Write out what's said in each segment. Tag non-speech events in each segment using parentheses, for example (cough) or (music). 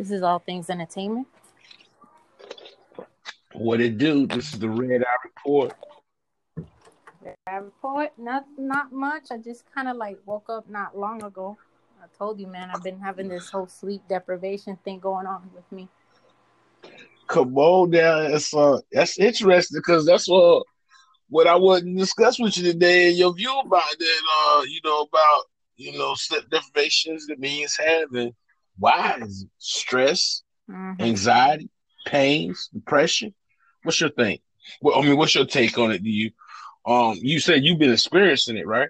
This is all things entertainment. What it do? This is the Red Eye Report. Red Eye Report. Not not much. I just kind of like woke up not long ago. I told you, man. I've been having this whole sleep deprivation thing going on with me. Come on now, that's uh, that's interesting because that's what what I wouldn't discuss with you today. Your view about that, uh, you know, about you know sleep deprivations that means having why is it? stress, mm-hmm. anxiety, pains, depression. What's your thing? Well, I mean, what's your take on it? Do you, um, you said you've been experiencing it, right?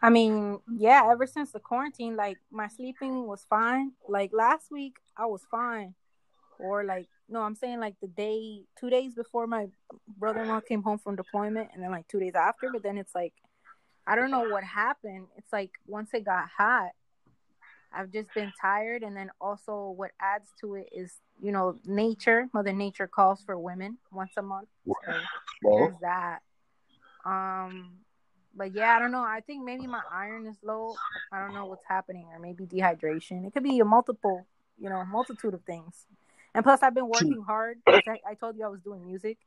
I mean, yeah, ever since the quarantine, like my sleeping was fine. Like last week, I was fine. Or like, no, I'm saying like the day, two days before my brother in law came home from deployment, and then like two days after. But then it's like, I don't know what happened. It's like once it got hot, I've just been tired. And then also, what adds to it is, you know, nature. Mother Nature calls for women once a month. So well, there's that. Um, but yeah, I don't know. I think maybe my iron is low. I don't know what's happening, or maybe dehydration. It could be a multiple, you know, multitude of things. And plus, I've been working hard. I, I told you I was doing music.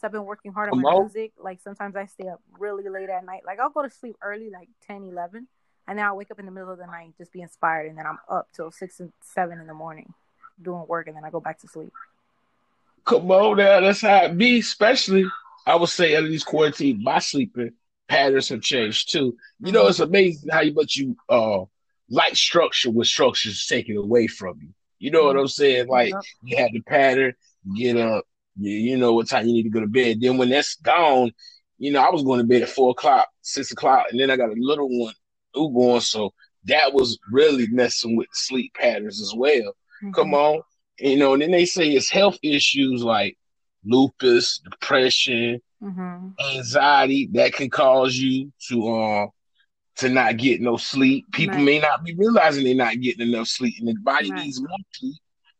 So I've been working hard on my music. Like sometimes I stay up really late at night. Like I'll go to sleep early, like 10, 11. And then I'll wake up in the middle of the night, just be inspired. And then I'm up till 6 and 7 in the morning doing work. And then I go back to sleep. Come on now. That's how it be. Especially, I would say, of these quarantine, my sleeping patterns have changed too. You know, it's amazing how much you uh like structure with structures taken away from you. You know what I'm saying? Like you had the pattern, get up, you, you know what time you need to go to bed. Then when that's gone, you know, I was going to bed at four o'clock, six o'clock, and then I got a little one going, so that was really messing with sleep patterns as well. Mm-hmm. Come on. You know, and then they say it's health issues like lupus, depression, mm-hmm. anxiety that can cause you to uh to not get no sleep. People right. may not be realizing they're not getting enough sleep, and the body right. needs more sleep.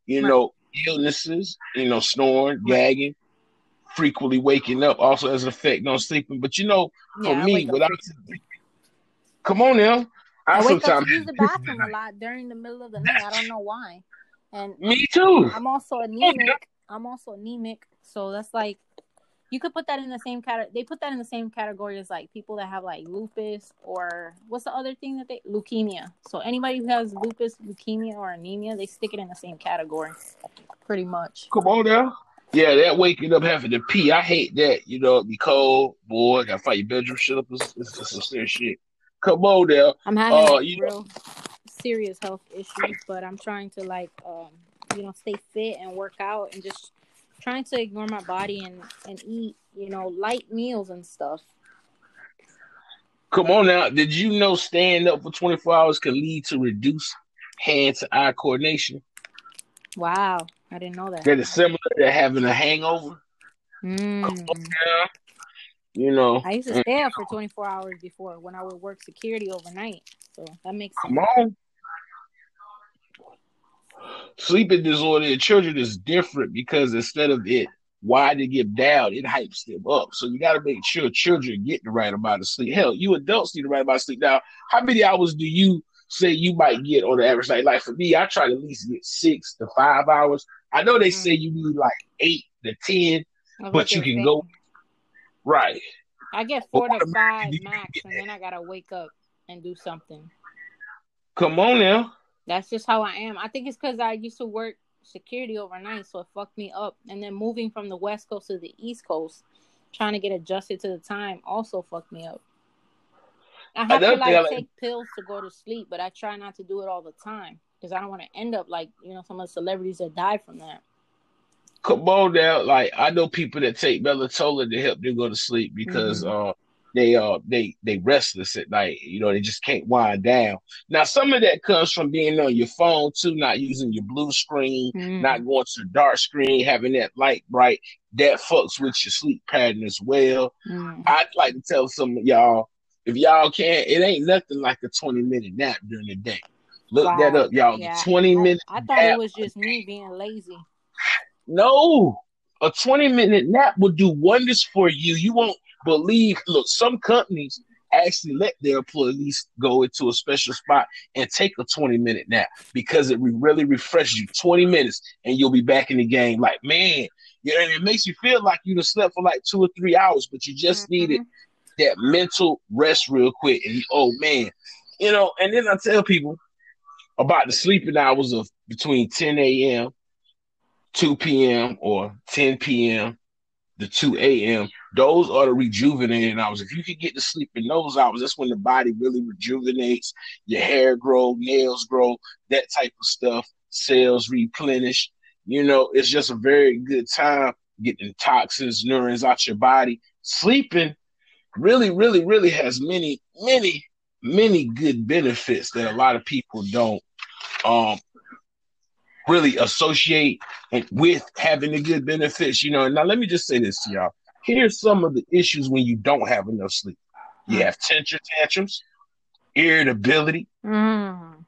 You right. know, illnesses, you know, snoring, gagging, frequently waking up also has an effect on sleeping. But you know, for yeah, me, without come on now, I, I wake up to use the bathroom a lot during the middle of the night. I don't know why. And me too. I'm also anemic. I'm also anemic, so that's like you could put that in the same category. They put that in the same category as like people that have like lupus or what's the other thing that they leukemia. So anybody who has lupus, leukemia, or anemia, they stick it in the same category, pretty much. Come on now. Yeah, that waking up having to pee, I hate that. You know, be cold, boy. Got to fight your bedroom shit up. It's, it's, some serious shit. Come on now. I'm having uh, real know. serious health issues, but I'm trying to like, um, you know, stay fit and work out and just trying to ignore my body and and eat, you know, light meals and stuff. Come on now. Did you know staying up for 24 hours can lead to reduced hand to eye coordination? Wow. I didn't know that. That is similar to having a hangover. Mm. You know. I used to mm. stay up for 24 hours before when I would work security overnight. So that makes Come sense. on sleeping disorder in children is different because instead of it why they get down, it hypes them up. So you got to make sure children get the right amount of sleep. Hell, you adults need the right amount of sleep. Now, how many hours do you say you might get on the average night? Like for me, I try to at least get six to five hours. I know they mm-hmm. say you need like eight to ten, but you can go right. I get four to five max, and then I gotta wake up and do something. Come on now. That's just how I am. I think it's because I used to work security overnight, so it fucked me up. And then moving from the West Coast to the East Coast, trying to get adjusted to the time, also fucked me up. I have to like, like take pills to go to sleep, but I try not to do it all the time because I don't want to end up like you know some of the celebrities that die from that. Come on now, like I know people that take melatonin to help them go to sleep because mm-hmm. uh they uh they they restless at night. You know, they just can't wind down. Now, some of that comes from being on your phone too, not using your blue screen, mm. not going to the dark screen, having that light bright. That fucks with your sleep pattern as well. Mm. I'd like to tell some of y'all, if y'all can't, it ain't nothing like a 20 minute nap during the day. Look wow. that up, y'all. Yeah. 20 minutes. I, I thought it was just me being lazy. (sighs) No, a 20 minute nap will do wonders for you. You won't believe. Look, some companies actually let their employees go into a special spot and take a 20 minute nap because it really refreshes you 20 minutes and you'll be back in the game. Like, man, yeah, and it makes you feel like you have slept for like two or three hours, but you just mm-hmm. needed that mental rest real quick. And you, oh man, you know, and then I tell people about the sleeping hours of between 10 a.m., 2 p.m., or 10 p.m. to 2 a.m. Those are the rejuvenating hours. If you can get to sleep in those hours, that's when the body really rejuvenates. Your hair grow, nails grow, that type of stuff. Cells replenish. You know, it's just a very good time getting toxins, neurons out your body. Sleeping really, really, really has many, many, many good benefits that a lot of people don't um really associate with having the good benefits. You know, now let me just say this to y'all. Here's some of the issues when you don't have enough sleep. You have temper tantrums, irritability, mm.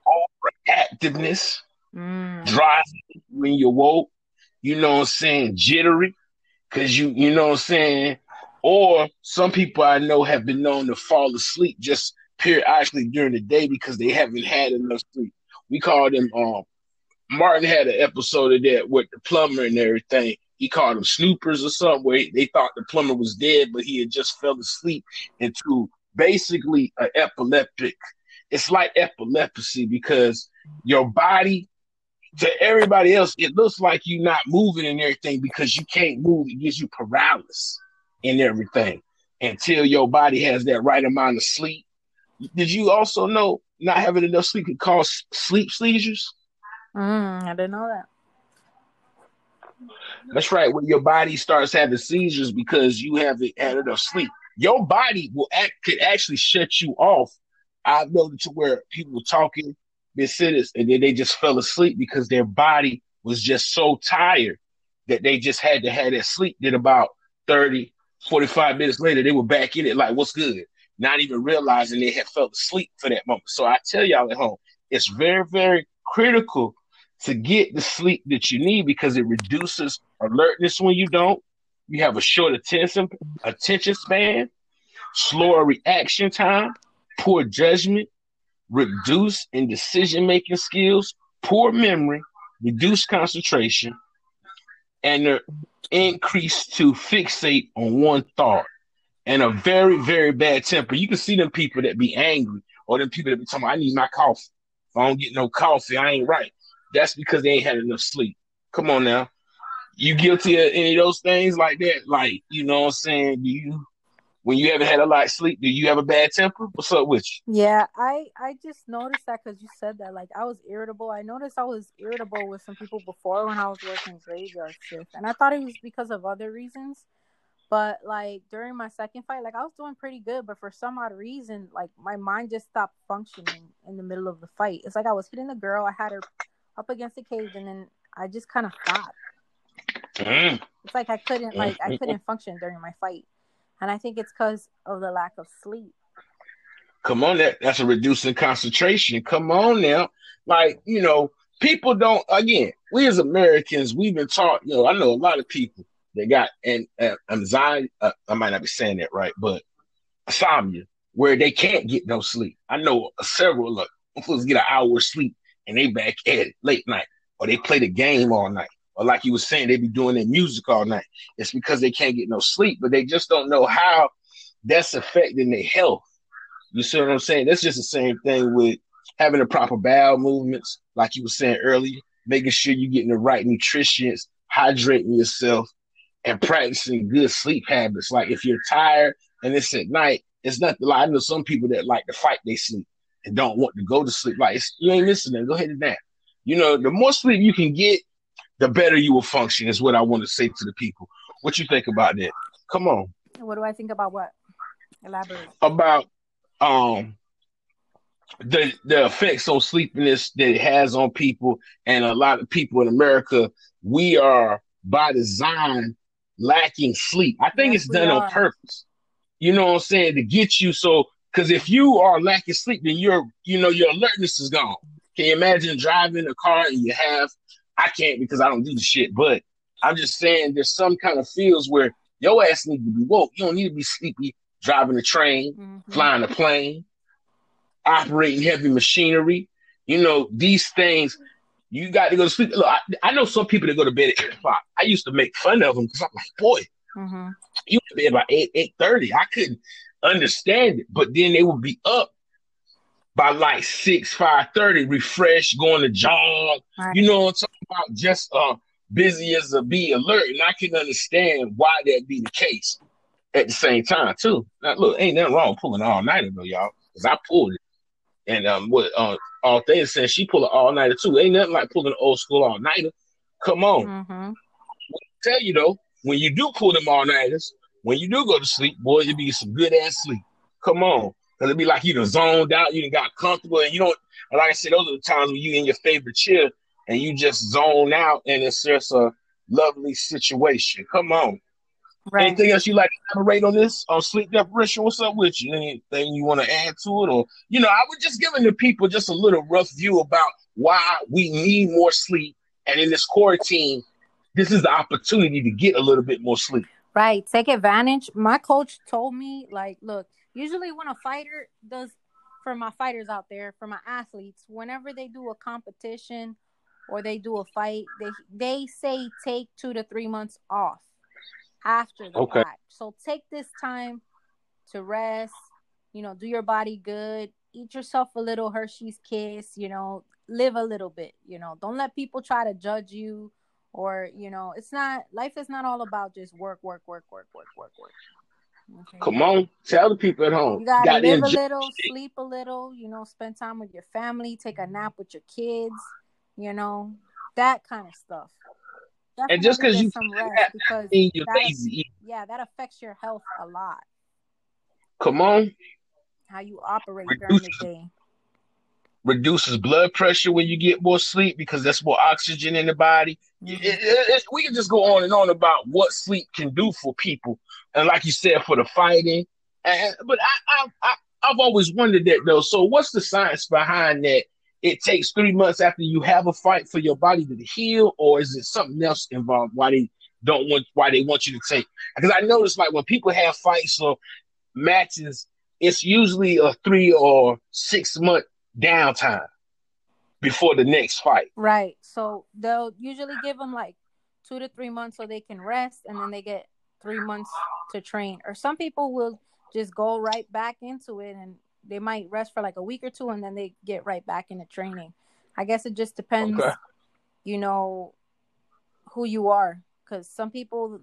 overactiveness, mm. drowsiness when you're woke, you know what I'm saying, jittery, because you, you know what I'm saying, or some people I know have been known to fall asleep just periodically during the day because they haven't had enough sleep. We call them um Martin had an episode of that with the plumber and everything. He called them snoopers or something where they thought the plumber was dead, but he had just fell asleep into basically an epileptic. It's like epilepsy because your body to everybody else, it looks like you're not moving and everything because you can't move. It gives you paralysis and everything until your body has that right amount of sleep. Did you also know not having enough sleep can cause sleep seizures? Mm, I didn't know that. That's right. When your body starts having seizures because you haven't had enough sleep, your body will act could actually shut you off. I've noticed to where people were talking mid-sentence and then they just fell asleep because their body was just so tired that they just had to have that sleep. Then about 30, 45 minutes later, they were back in it like, what's good? Not even realizing they had fell asleep for that moment. So I tell y'all at home, it's very, very critical to get the sleep that you need because it reduces alertness when you don't. You have a short attention attention span, slower reaction time, poor judgment, reduce in decision making skills, poor memory, reduced concentration, and the increase to fixate on one thought and a very, very bad temper. You can see them people that be angry or them people that be talking, I need my coffee. If I don't get no coffee, I ain't right. That's because they ain't had enough sleep. Come on now. You guilty of any of those things like that? Like, you know what I'm saying? Do you when you haven't had a lot of sleep, do you have a bad temper? What's up with you? Yeah, I I just noticed that because you said that. Like I was irritable. I noticed I was irritable with some people before when I was working graveyard shift, and I thought it was because of other reasons. But like during my second fight, like I was doing pretty good, but for some odd reason, like my mind just stopped functioning in the middle of the fight. It's like I was hitting the girl, I had her up against the cage, and then I just kind of stopped. Mm. It's like I couldn't like I couldn't function during my fight and I think it's because of the lack of sleep. Come on, that that's a reducing concentration. Come on now, like you know, people don't. Again, we as Americans, we've been taught. You know, I know a lot of people that got and uh, anxiety. Uh, I might not be saying that right, but insomnia, where they can't get no sleep. I know several. Look, supposed to get an hour sleep and they back at it late night, or they play the game all night or like you were saying, they be doing their music all night. It's because they can't get no sleep, but they just don't know how that's affecting their health. You see what I'm saying? That's just the same thing with having the proper bowel movements, like you were saying earlier, making sure you're getting the right nutrition, hydrating yourself, and practicing good sleep habits. Like if you're tired and it's at night, it's nothing I know some people that like to fight they sleep and don't want to go to sleep. Like you ain't listening, go ahead and nap. You know, the more sleep you can get, the better you will function is what I want to say to the people. What you think about that? Come on. What do I think about what? Elaborate. About um the the effects on sleepiness that it has on people and a lot of people in America, we are by design lacking sleep. I think yes, it's done on purpose. You know what I'm saying? To get you so because if you are lacking sleep, then your you know your alertness is gone. Can you imagine driving a car and you have I can't because I don't do the shit. But I'm just saying there's some kind of fields where your ass need to be woke. You don't need to be sleepy driving a train, mm-hmm. flying a plane, operating heavy machinery. You know, these things, you got to go to sleep. Look, I, I know some people that go to bed at 8 o'clock. I used to make fun of them because I'm like, boy, mm-hmm. you went to bed about 8, 8.30. I couldn't understand it. But then they would be up by like 6, 5.30, refreshed, going to jog. Right. You know what I'm talking about? Just uh, busy as a bee alert. And I can understand why that be the case at the same time, too. Now, look, ain't nothing wrong pulling all nighter though, y'all, because I pulled it. And um, what uh, all things said, she pulled an all nighter too. Ain't nothing like pulling an old school all nighter. Come on. Mm-hmm. tell you though, when you do pull them all nighters, when you do go to sleep, boy, it be some good ass sleep. Come on. Cause it'd be like you done zoned out, you done got comfortable, and you don't like I said, those are the times when you in your favorite chair and you just zone out and it's just a lovely situation. Come on. Right. Anything else you like to elaborate on this on sleep deprivation? What's up with you? Anything you want to add to it, or you know, I was just giving the people just a little rough view about why we need more sleep, and in this quarantine, this is the opportunity to get a little bit more sleep. Right, take advantage. My coach told me, like, look, usually when a fighter does, for my fighters out there, for my athletes, whenever they do a competition or they do a fight, they they say take two to three months off after the okay. fight. So take this time to rest, you know, do your body good, eat yourself a little Hershey's kiss, you know, live a little bit, you know. Don't let people try to judge you or, you know, it's not life is not all about just work, work, work, work, work, work, work. Okay. Come on, tell the people at home. You gotta got live a little, sleep a little, you know, spend time with your family, take a nap with your kids, you know, that kind of stuff and just because you some rest because you're lazy. Yeah, that affects your health a lot. Come on. How you operate reduces, during the day. Reduces blood pressure when you get more sleep because that's more oxygen in the body. It, it, we can just go on and on about what sleep can do for people, and like you said, for the fighting. And, but I, I, I, I've always wondered that though. So, what's the science behind that? it takes three months after you have a fight for your body to heal, or is it something else involved? Why they don't want why they want you to take? Because I notice like when people have fights or matches, it's usually a three or six month downtime before the next fight. Right. So they'll usually give them like two to three months so they can rest, and then they get three months to train. Or some people will just go right back into it and they might rest for like a week or two and then they get right back into training. I guess it just depends, okay. you know, who you are. Because some people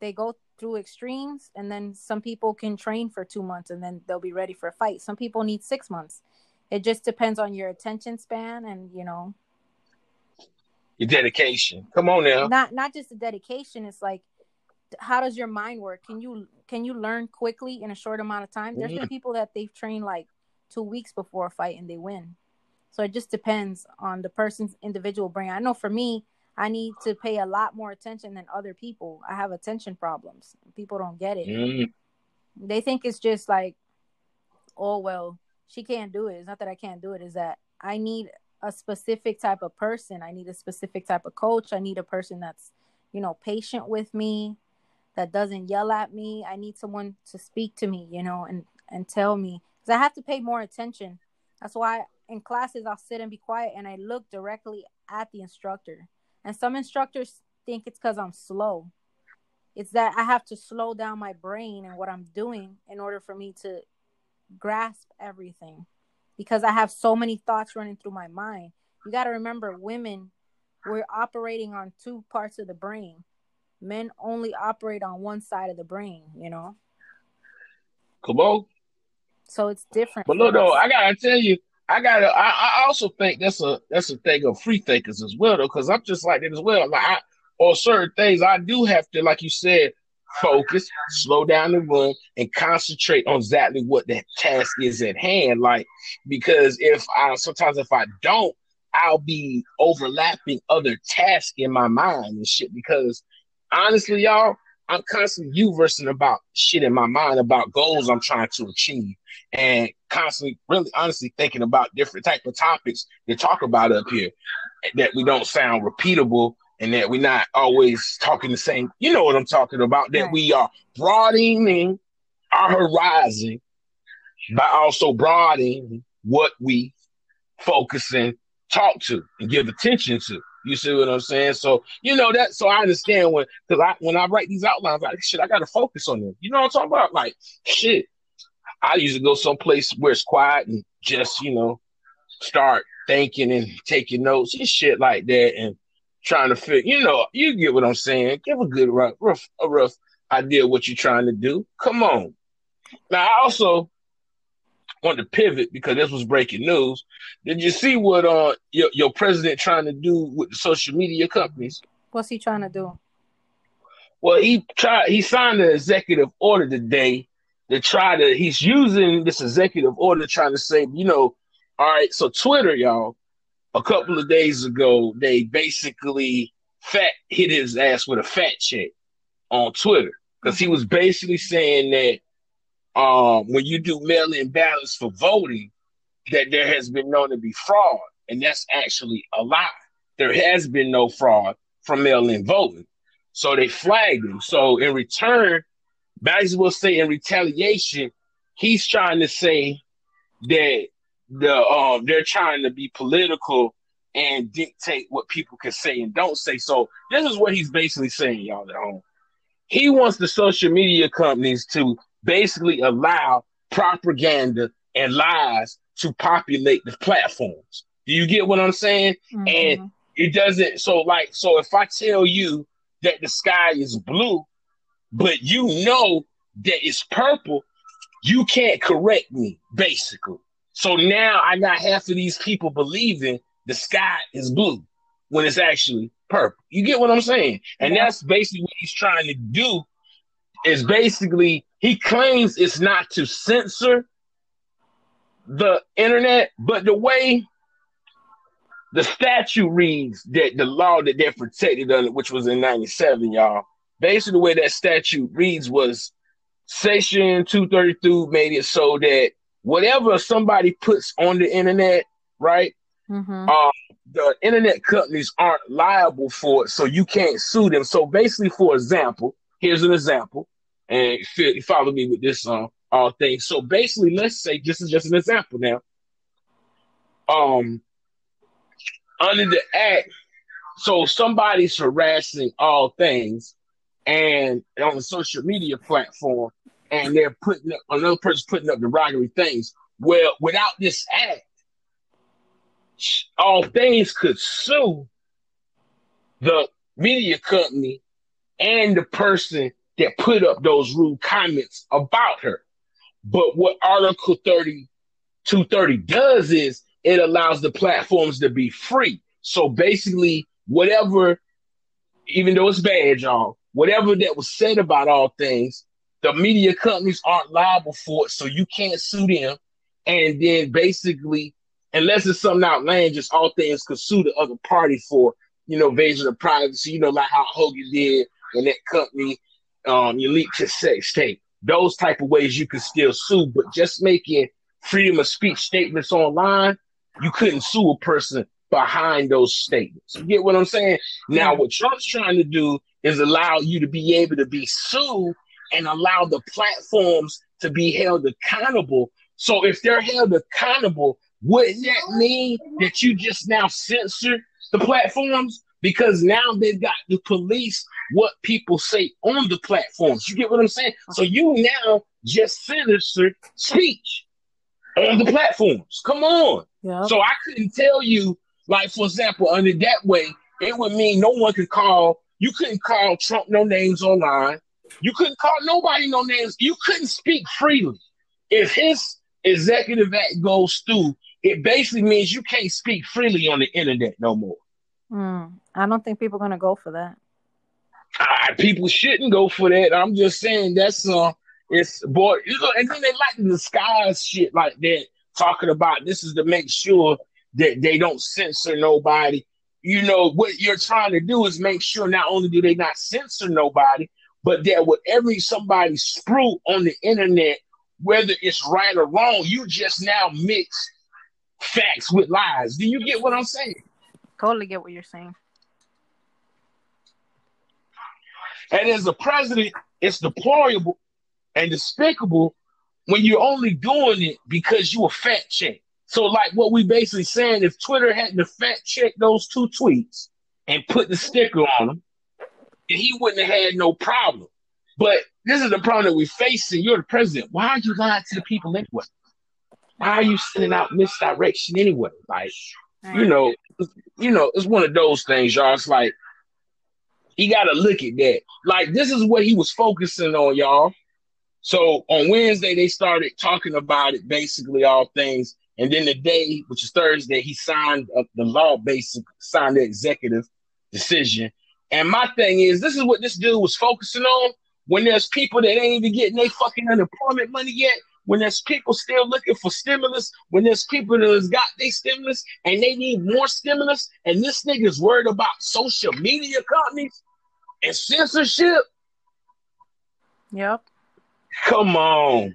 they go through extremes, and then some people can train for two months and then they'll be ready for a fight. Some people need six months. It just depends on your attention span and you know your dedication. Come on now. Not not just the dedication. It's like how does your mind work? Can you can you learn quickly in a short amount of time? There's been people that they've trained like two weeks before a fight and they win. So it just depends on the person's individual brain. I know for me, I need to pay a lot more attention than other people. I have attention problems. People don't get it. Mm. They think it's just like, oh well, she can't do it. It's not that I can't do it. Is that I need a specific type of person. I need a specific type of coach. I need a person that's, you know, patient with me that doesn't yell at me. I need someone to speak to me, you know, and and tell me because I have to pay more attention. That's why in classes I'll sit and be quiet and I look directly at the instructor. And some instructors think it's because I'm slow. It's that I have to slow down my brain and what I'm doing in order for me to grasp everything because I have so many thoughts running through my mind. You got to remember, women, we're operating on two parts of the brain men only operate on one side of the brain, you know. Come on. So it's different. But look, though, I gotta tell you, I gotta. I, I also think that's a that's a thing of free thinkers as well, though, because I'm just like that as well. Like, I, or certain things, I do have to, like you said, focus, slow down the run, and concentrate on exactly what that task is at hand. Like, because if I sometimes if I don't, I'll be overlapping other tasks in my mind and shit because honestly, y'all, I'm constantly uversing about shit in my mind about goals I'm trying to achieve, and constantly, really, honestly, thinking about different type of topics to talk about up here that we don't sound repeatable and that we're not always talking the same. You know what I'm talking about? That right. we are broadening our horizon by also broadening what we focus and talk to and give attention to. You see what I'm saying? So you know that. So I understand when because I when I write these outlines, like shit, I got to focus on them. You know what I'm talking about? Like shit, I usually go someplace where it's quiet and just you know start thinking and taking notes and shit like that and trying to fit. You know, you get what I'm saying. Give a good rough, rough a rough idea what you're trying to do. Come on. Now I also want to pivot because this was breaking news. Did you see what uh your, your president trying to do with the social media companies? What's he trying to do? Well, he tried. He signed an executive order today to try to. He's using this executive order trying to say, you know, all right. So Twitter, y'all, a couple of days ago, they basically fat hit his ass with a fat check on Twitter because he was basically saying that um, when you do mail-in ballots for voting, that there has been known to be fraud, and that's actually a lie. There has been no fraud from mail-in voting, so they flagged him. So in return, Bags will say in retaliation, he's trying to say that the um they're trying to be political and dictate what people can say and don't say. So this is what he's basically saying, y'all at home. He wants the social media companies to basically allow propaganda and lies to populate the platforms. Do you get what I'm saying? Mm-hmm. And it doesn't so like so if I tell you that the sky is blue, but you know that it's purple, you can't correct me, basically. So now I got half of these people believing the sky is blue when it's actually purple. You get what I'm saying? And yeah. that's basically what he's trying to do is basically he claims it's not to censor the internet, but the way the statute reads that the law that they're protected under, which was in 97, y'all, basically the way that statute reads was section 232 made it so that whatever somebody puts on the internet, right? Mm-hmm. Uh, the internet companies aren't liable for it, so you can't sue them. So basically, for example, here's an example and follow me with this um all things. So basically, let's say this is just an example now. Um, under the act, so somebody's harassing all things, and on a social media platform, and they're putting up another person putting up derogatory things. Well, without this act, all things could sue the media company and the person that put up those rude comments about her. But what Article 30, 230 does is it allows the platforms to be free. So basically, whatever, even though it's bad, y'all, whatever that was said about all things, the media companies aren't liable for it, so you can't sue them. And then basically, unless it's something outlandish, all things could sue the other party for, you know, invasion of privacy, you know, like how Hogan did when that company um, you leak to sex tape. Those type of ways you could still sue, but just making freedom of speech statements online, you couldn't sue a person behind those statements. You get what I'm saying? Now, what Trump's trying to do is allow you to be able to be sued and allow the platforms to be held accountable. So if they're held accountable, wouldn't that mean that you just now censor the platforms? because now they've got to police what people say on the platforms. You get what I'm saying? So you now just censored speech on the platforms. Come on. Yep. So I couldn't tell you, like, for example, under that way, it would mean no one could call, you couldn't call Trump no names online. You couldn't call nobody no names. You couldn't speak freely. If his executive act goes through, it basically means you can't speak freely on the internet no more. Mm, I don't think people are gonna go for that. Uh, people shouldn't go for that. I'm just saying that's uh, it's boy, you know, and then they like to disguise shit like that, talking about this is to make sure that they don't censor nobody. You know what you're trying to do is make sure not only do they not censor nobody, but that whatever somebody sprue on the internet, whether it's right or wrong, you just now mix facts with lies. Do you get what I'm saying? Totally get what you're saying. And as a president, it's deplorable and despicable when you're only doing it because you a fat chick. So like what we basically saying, if Twitter hadn't to fat check those two tweets and put the sticker on them, he wouldn't have had no problem. But this is the problem that we're facing. You're the president. Why are you lying to the people anyway? Why are you sending out misdirection anyway? Like, you know, you know, it's one of those things, y'all. It's like he got to look at that. Like, this is what he was focusing on, y'all. So on Wednesday, they started talking about it, basically all things. And then the day, which is Thursday, he signed uh, the law, basically signed the executive decision. And my thing is, this is what this dude was focusing on. When there's people that ain't even getting their fucking unemployment money yet, when there's people still looking for stimulus, when there's people that has got their stimulus and they need more stimulus, and this nigga's worried about social media companies and censorship. Yep. Come on.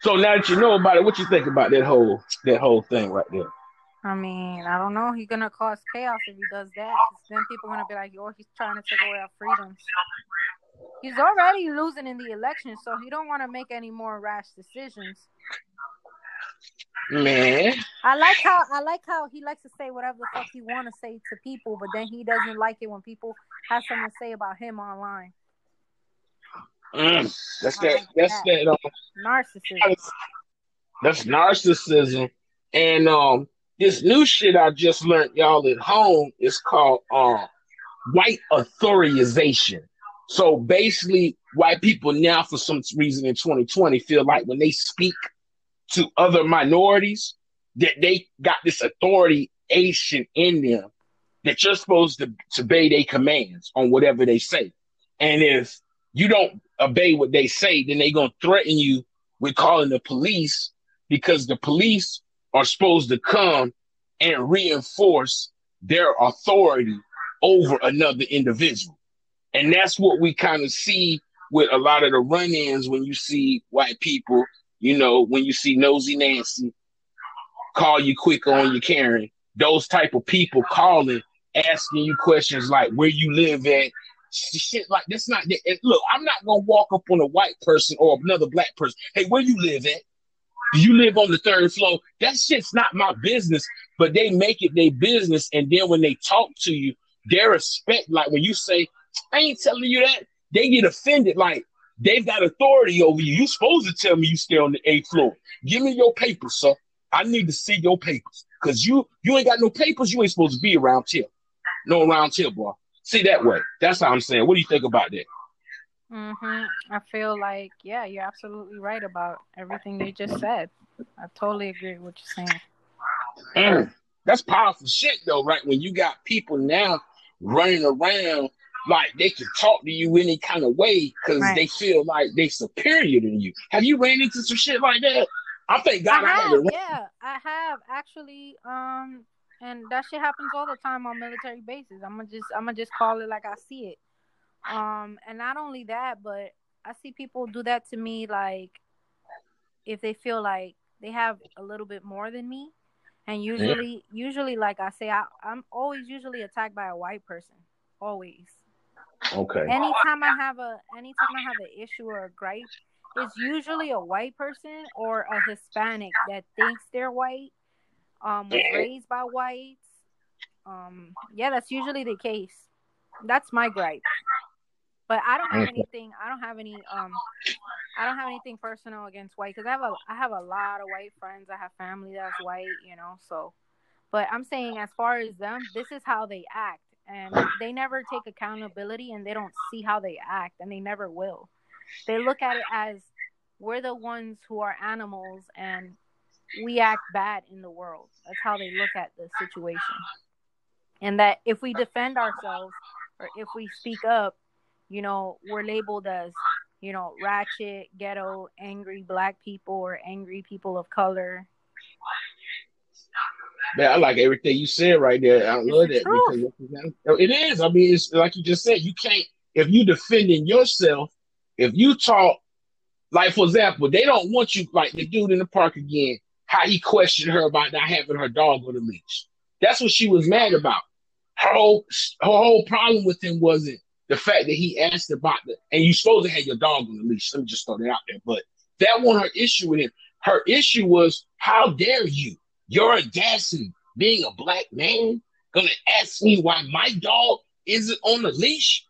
So now that you know about it, what you think about that whole that whole thing right there? I mean, I don't know. He's gonna cause chaos if he does that. Then people are gonna be like, "Oh, he's trying to take away our freedoms." He's already losing in the election, so he don't want to make any more rash decisions. Man, I like how I like how he likes to say whatever the fuck he want to say to people, but then he doesn't like it when people have something to say about him online. Mm, that's that. Like that's that. that um, narcissism. That's narcissism, and um, this new shit I just learned, y'all at home, is called um, white authorization. So basically, white people now, for some reason in 2020, feel like when they speak to other minorities, that they got this authority in them that you're supposed to, to obey their commands on whatever they say. And if you don't obey what they say, then they're gonna threaten you with calling the police because the police are supposed to come and reinforce their authority over another individual. And that's what we kind of see with a lot of the run ins when you see white people, you know, when you see Nosy Nancy call you quick on your Karen, those type of people calling, asking you questions like where you live at, shit like that's not. Look, I'm not gonna walk up on a white person or another black person. Hey, where you live at? You live on the third floor? That shit's not my business, but they make it their business. And then when they talk to you, they respect, like when you say, I ain't telling you that, they get offended. Like they've got authority over you. You supposed to tell me you stay on the eighth floor. Give me your papers, sir. I need to see your papers. Cause you you ain't got no papers, you ain't supposed to be around here. No around here, boy. See that way. That's how I'm saying. What do you think about that? Mhm. I feel like yeah, you're absolutely right about everything you just said. I totally agree with what you're saying. Mm, that's powerful shit though, right? When you got people now running around like they can talk to you any kind of way because right. they feel like they superior than you. Have you ran into some shit like that? I think God, I, I have. Yeah, I have actually. Um, and that shit happens all the time on military bases. I'm gonna just, I'm gonna just call it like I see it. Um, and not only that, but I see people do that to me like if they feel like they have a little bit more than me. And usually, yeah. usually, like I say, I, I'm always usually attacked by a white person. Always. Okay. Anytime I have a, anytime I have an issue or a gripe, it's usually a white person or a Hispanic that thinks they're white, um, was raised by whites. Um, yeah, that's usually the case. That's my gripe. But I don't have anything. I don't have any. Um, I don't have anything personal against white because I have a. I have a lot of white friends. I have family that's white. You know, so. But I'm saying, as far as them, this is how they act, and they never take accountability, and they don't see how they act, and they never will. They look at it as we're the ones who are animals, and we act bad in the world. That's how they look at the situation. And that if we defend ourselves or if we speak up, you know, we're labeled as, you know, ratchet, ghetto, angry black people or angry people of color. Man, I like everything you said right there. I love that because it is. I mean, it's like you just said. You can't if you defending yourself. If you talk, like for example, they don't want you like the dude in the park again. How he questioned her about not having her dog on the leash. That's what she was mad about. Her whole her whole problem with him wasn't the fact that he asked about the, and you supposed to have your dog on the leash. Let me just throw that out there. But that wasn't her issue with him. Her issue was, how dare you? Your audacity, being a black man, gonna ask me why my dog isn't on the leash?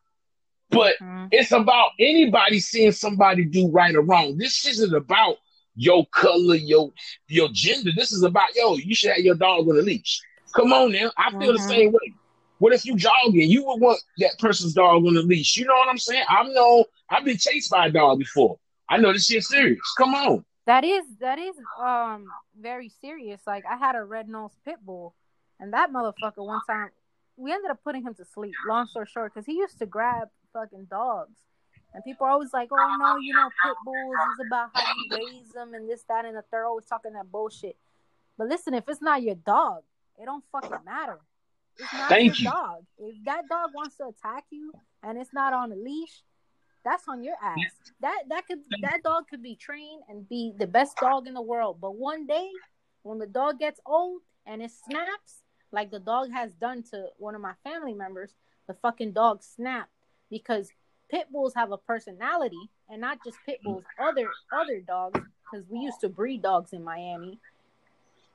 But mm-hmm. it's about anybody seeing somebody do right or wrong. This isn't about your color, your your gender. This is about yo. You should have your dog on the leash. Come on now. I feel mm-hmm. the same way. What if you jogging? You would want that person's dog on the leash. You know what I'm saying? I'm no. I've been chased by a dog before. I know this shit's serious. Come on. That is that is um very serious. Like I had a red nosed pit bull, and that motherfucker one time we ended up putting him to sleep. Long story short, because he used to grab fucking dogs. And people are always like, oh no, you know, pit bulls is about how you raise them and this, that, and the third. Always talking that bullshit. But listen, if it's not your dog, it don't fucking matter. It's not Thank your you. dog. If that dog wants to attack you and it's not on a leash, that's on your ass. That that could that dog could be trained and be the best dog in the world. But one day, when the dog gets old and it snaps, like the dog has done to one of my family members, the fucking dog snapped because pit bulls have a personality and not just pit bulls other other dogs because we used to breed dogs in miami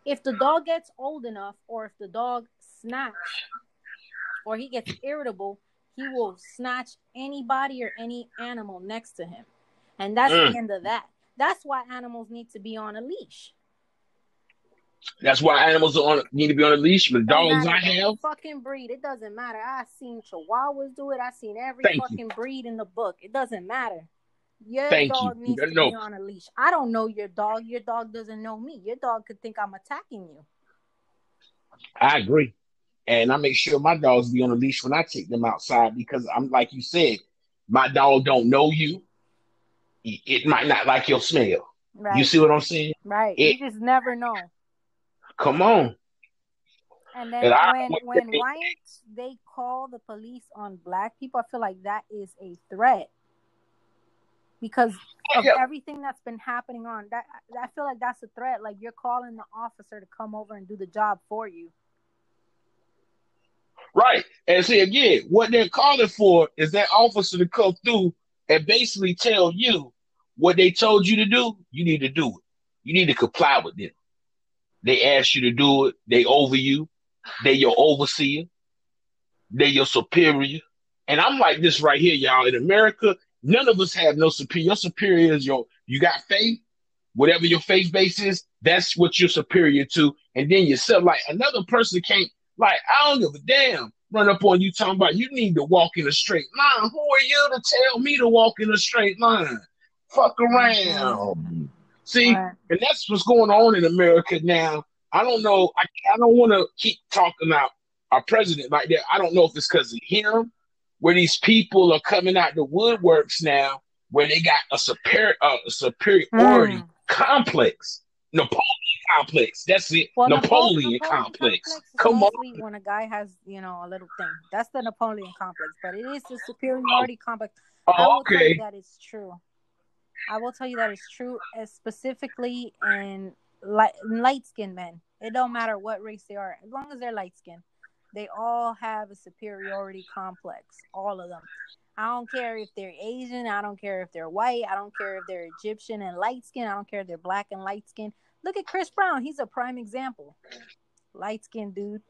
if the dog gets old enough or if the dog snaps or he gets irritable he will snatch anybody or any animal next to him and that's mm. the end of that that's why animals need to be on a leash that's why animals on need to be on a leash. But dogs I have fucking breed. It doesn't matter. I've seen Chihuahuas do it. I've seen every Thank fucking you. breed in the book. It doesn't matter. Your Thank dog you. needs to be on a leash. I don't know your dog. Your dog doesn't know me. Your dog could think I'm attacking you. I agree. And I make sure my dogs be on a leash when I take them outside because I'm like you said, my dog don't know you. It might not like your smell. Right. You see what I'm saying? Right. It, you just never know. Come on. And then and I, when when whites they call the police on black people, I feel like that is a threat because of yeah. everything that's been happening on that. I feel like that's a threat. Like you're calling the officer to come over and do the job for you. Right. And see again, what they're calling for is that officer to come through and basically tell you what they told you to do. You need to do it. You need to comply with them. They ask you to do it. They over you. They your overseer. They your superior. And I'm like this right here, y'all. In America, none of us have no superior. Your superior is your, you got faith. Whatever your faith base is, that's what you're superior to. And then yourself, like another person can't, like, I don't give a damn, run up on you talking about you need to walk in a straight line. Who are you to tell me to walk in a straight line? Fuck around. See, right. and that's what's going on in America now. I don't know. I, I don't want to keep talking about our president like that. I don't know if it's because of him, where these people are coming out the woodworks now, where they got a superior uh, a superiority mm. complex, Napoleon complex. That's it, well, Napoleon, Napoleon complex. complex Come on, when a guy has you know a little thing, that's the Napoleon complex. But it is the superiority oh. complex. Oh, okay, that is true. I will tell you that it's true, as specifically in light light skinned men. It don't matter what race they are, as long as they're light skinned, they all have a superiority complex. All of them. I don't care if they're Asian. I don't care if they're white. I don't care if they're Egyptian and light skinned. I don't care if they're black and light skinned. Look at Chris Brown. He's a prime example. Light skinned dude.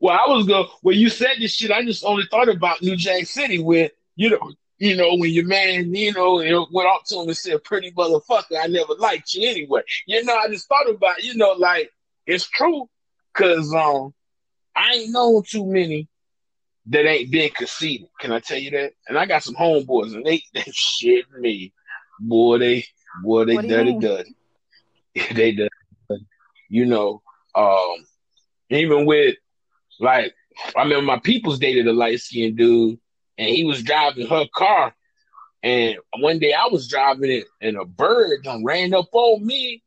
Well, I was going when you said this shit. I just only thought about New Jack City, where you know you know, when your man, you know, went up to him and said, pretty motherfucker, I never liked you anyway. You know, I just thought about, you know, like, it's true. Cause, um, I ain't known too many that ain't been conceited. Can I tell you that? And I got some homeboys and they, (laughs) they shit me. Boy, they, boy, they dirty, dirty. (laughs) they dirty. You know, um, even with, like, I remember my people's dated a light skinned dude and he was driving her car. And one day I was driving it, and a bird done ran up on me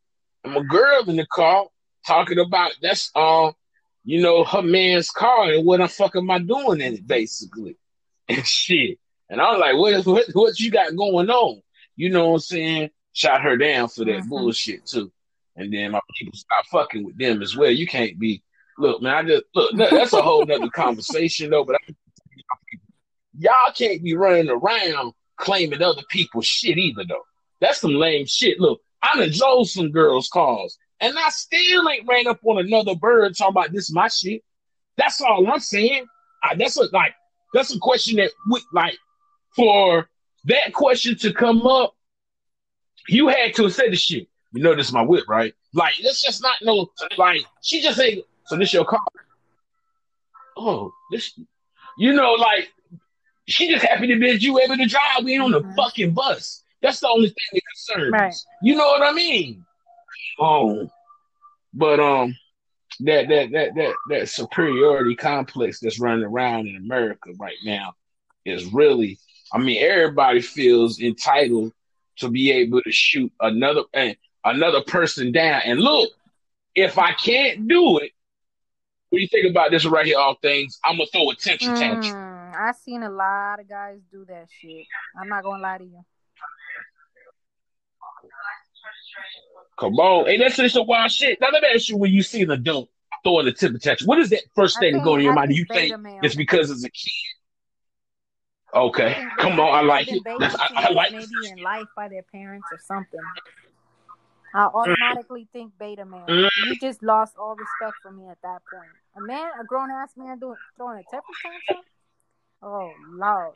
and my girl in the car talking about that's uh, you know, her man's car and what the fuck am I doing in it, basically. (laughs) And shit. And I was like, what, what what you got going on? You know what I'm saying? Shot her down for that mm-hmm. bullshit too. And then my people start fucking with them as well. You can't be look, man, I just look. That's a whole nother conversation, though. But I, y'all can't be running around claiming other people's shit either, though. That's some lame shit. Look, I done drove some girls' cars, and I still ain't ran up on another bird talking about this my shit. That's all I'm saying. I, that's a, like that's a question that we like for that question to come up. You had to say the shit. You know this is my whip, right? Like that's just not no like she just say so this your car. Oh, this you know like she just happy to be you able to drive. We ain't on the mm-hmm. fucking bus. That's the only thing that concerns. Right. You know what I mean? Oh, but um, that that that that that superiority complex that's running around in America right now is really. I mean, everybody feels entitled to be able to shoot another and another person down. And look, if I can't do it, what do you think about this right here? All things, I'm gonna throw a tension mm, tantrum. I've seen a lot of guys do that shit. I'm not gonna lie to you. Come on. Hey, that's just a wild shit. Now let me ask you when you see an adult throwing a temper tantrum, what is that first thing that going in your mind? Do you think it's because it's a kid? Okay. Come on, I like it. I, I, like maybe in life by their parents or something. I automatically think beta man. Mm. You just lost all respect for me at that point. A man, a grown ass man doing throwing a temper tantrum? Oh lord.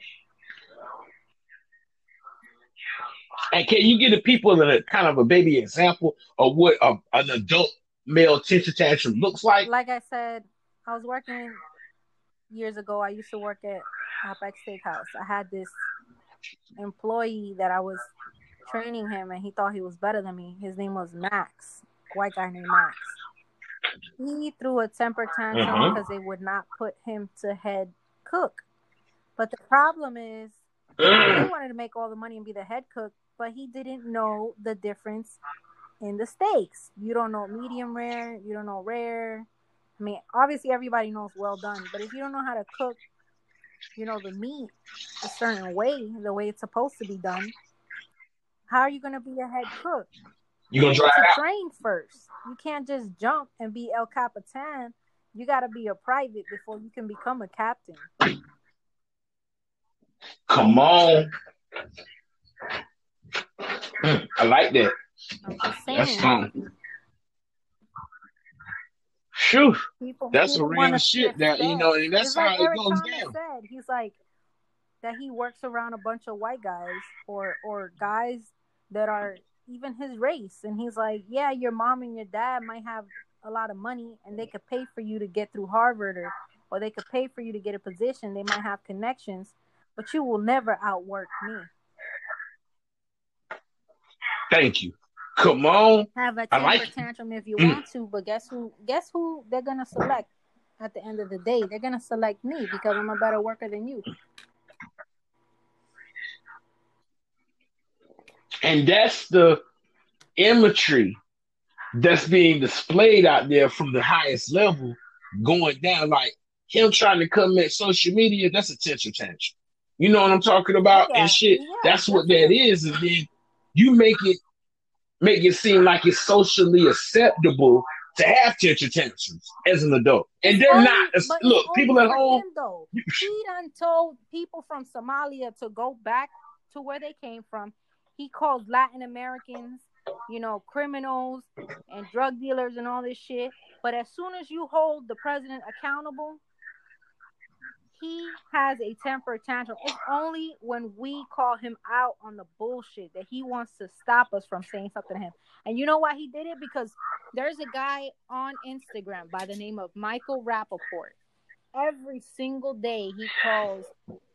And can you give the people a kind of a baby example of what a, an adult male tension tantrum looks like? Like I said, I was working years ago. I used to work at Outback Steakhouse. I had this employee that I was training him, and he thought he was better than me. His name was Max, white guy named Max. He threw a temper tantrum uh-huh. because they would not put him to head cook. But the problem is, he (clears throat) wanted to make all the money and be the head cook, but he didn't know the difference in the steaks. You don't know medium rare, you don't know rare. I mean, obviously everybody knows well done, but if you don't know how to cook, you know, the meat a certain way, the way it's supposed to be done, how are you going to be a head cook? You're going to try to train first. You can't just jump and be El Capitan. You got to be a private before you can become a captain. Come on. Mm, I like that. That's fun. Phew. People, that's people a real shit. That you know, and that's how it goes down. Said, he's like that. He works around a bunch of white guys or or guys that are even his race, and he's like, yeah, your mom and your dad might have a lot of money, and they could pay for you to get through Harvard, or or they could pay for you to get a position. They might have connections, but you will never outwork me. Thank you. Come on. Have a temper like tantrum if you mm. want to, but guess who? Guess who they're gonna select at the end of the day? They're gonna select me because I'm a better worker than you. And that's the imagery that's being displayed out there from the highest level, going down. Like him trying to come at social media, that's a tension tantrum. You know what I'm talking about? Yeah, and shit. Yeah, that's what that is. And then you make it make it seem like it's socially acceptable to have tension tantrums as an adult, and they're not. Look, people at home. Though. he done told people from Somalia to go back to where they came from. He called Latin Americans, you know, criminals and drug dealers and all this shit. But as soon as you hold the president accountable, he has a temper tantrum. It's only when we call him out on the bullshit that he wants to stop us from saying something to him. And you know why he did it? Because there's a guy on Instagram by the name of Michael Rapaport. Every single day he calls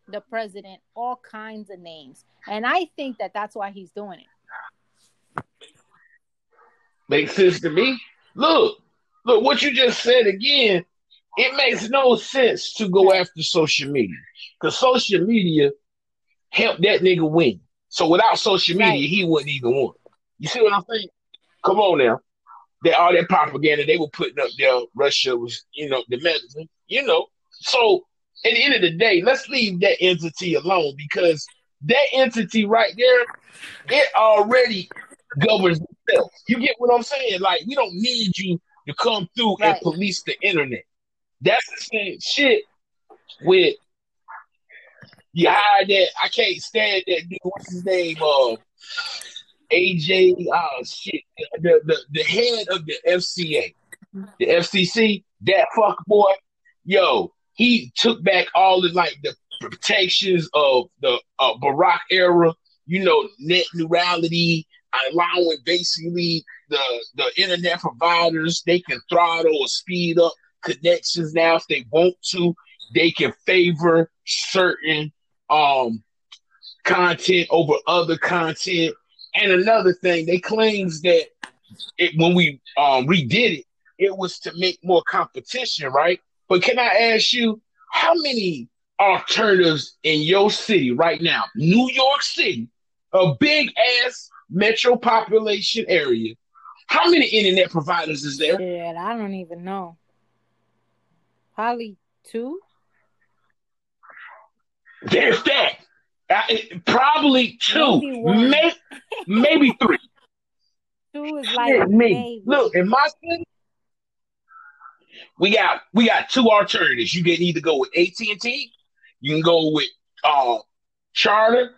the president all kinds of names. And I think that that's why he's doing it. Makes sense to me. Look, look, what you just said again it makes no sense to go after social media because social media helped that nigga win. So without social media, right. he wouldn't even win. You see what I'm saying? Come on now. That all that propaganda they were putting up there, Russia was, you know, the medicine, you know. So at the end of the day, let's leave that entity alone because that entity right there, it already governs itself. You get what I'm saying? Like we don't need you to come through Right. and police the internet. That's the same shit with you hired that I can't stand that dude. What's his name? Uh AJ Oh shit. The, the the head of the FCA, the FCC, that fuck boy, yo, he took back all the like the protections of the uh, Barack era, you know, net neutrality, allowing basically the the internet providers they can throttle or speed up connections now if they want to. They can favor certain um content over other content. And another thing, they claims that it when we um redid it, it was to make more competition, right? But can I ask you, how many alternatives in your city right now, New York City, a big ass metro population area, how many internet providers is there? Shit, I don't even know. Probably two. There's that. I- probably two, Maybe may- maybe three. (laughs) Two is like Shit, me. Look, in my city, we got we got two alternatives. You can either go with AT and T, you can go with uh Charter,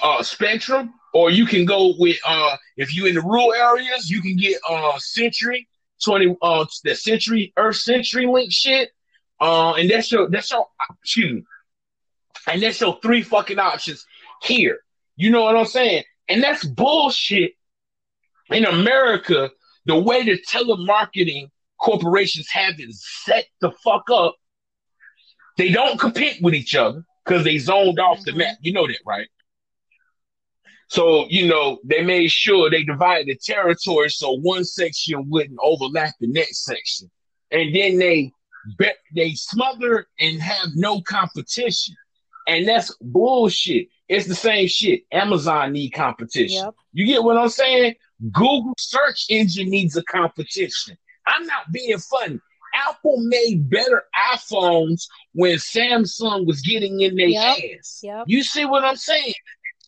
uh Spectrum, or you can go with uh if you're in the rural areas, you can get uh Century twenty uh the Century Earth CenturyLink shit. Uh, and that's your that's your excuse me, and that's your three fucking options here. You know what I'm saying? And that's bullshit in America, the way the telemarketing corporations have it set the fuck up, they don't compete with each other because they zoned off the Mhm. map. You know that, right? So, you know, they made sure they divided the territory so one section wouldn't overlap the next section. And then they they smother and have no competition. And that's bullshit. It's the same shit. Amazon need competition. Yep. You get what I'm saying? Google search engine needs a competition. I'm not being funny. Apple made better iPhones when Samsung was getting in their Yep. ass. Yep. You see what I'm saying?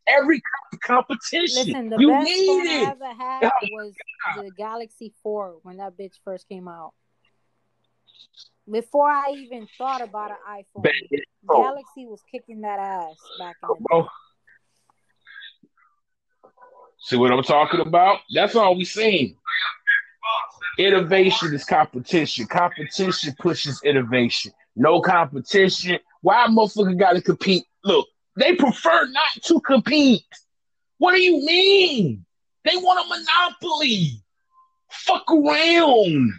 Every comp- competition, Listen, the you best need phone I it. ever had Oh, was the Galaxy 4 when that bitch first came out. Before I even thought about an iPhone, Back oh. Galaxy was kicking that ass back in the day. Bro. See what I'm talking about? That's all we seen. Innovation is competition. Competition pushes innovation. No competition. Why motherfucker gotta compete? Look, they prefer not to compete. What do you mean? They want a monopoly. Fuck around.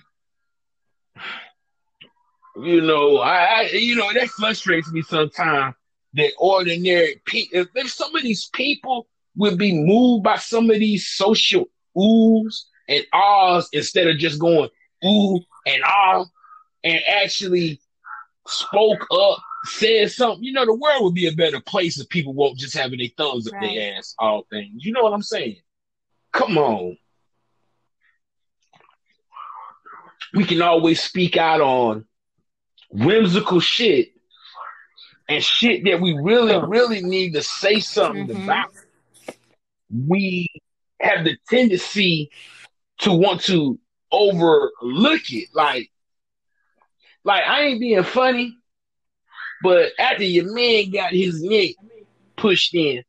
You know, I, I you know, that frustrates me sometimes that ordinary people, if, if some of these people would be moved by some of these social oohs and ahs instead of just going ooh and ah and actually spoke up, said something, you know, the world would be a better place if people won't just having their thumbs up Right. their ass all things. You know what I'm saying? Come on. We can always speak out on whimsical shit and shit that we really, really need to say something Mhm. about. We have the tendency to want to overlook it. Like, like I ain't being funny, but after your man got his neck pushed in,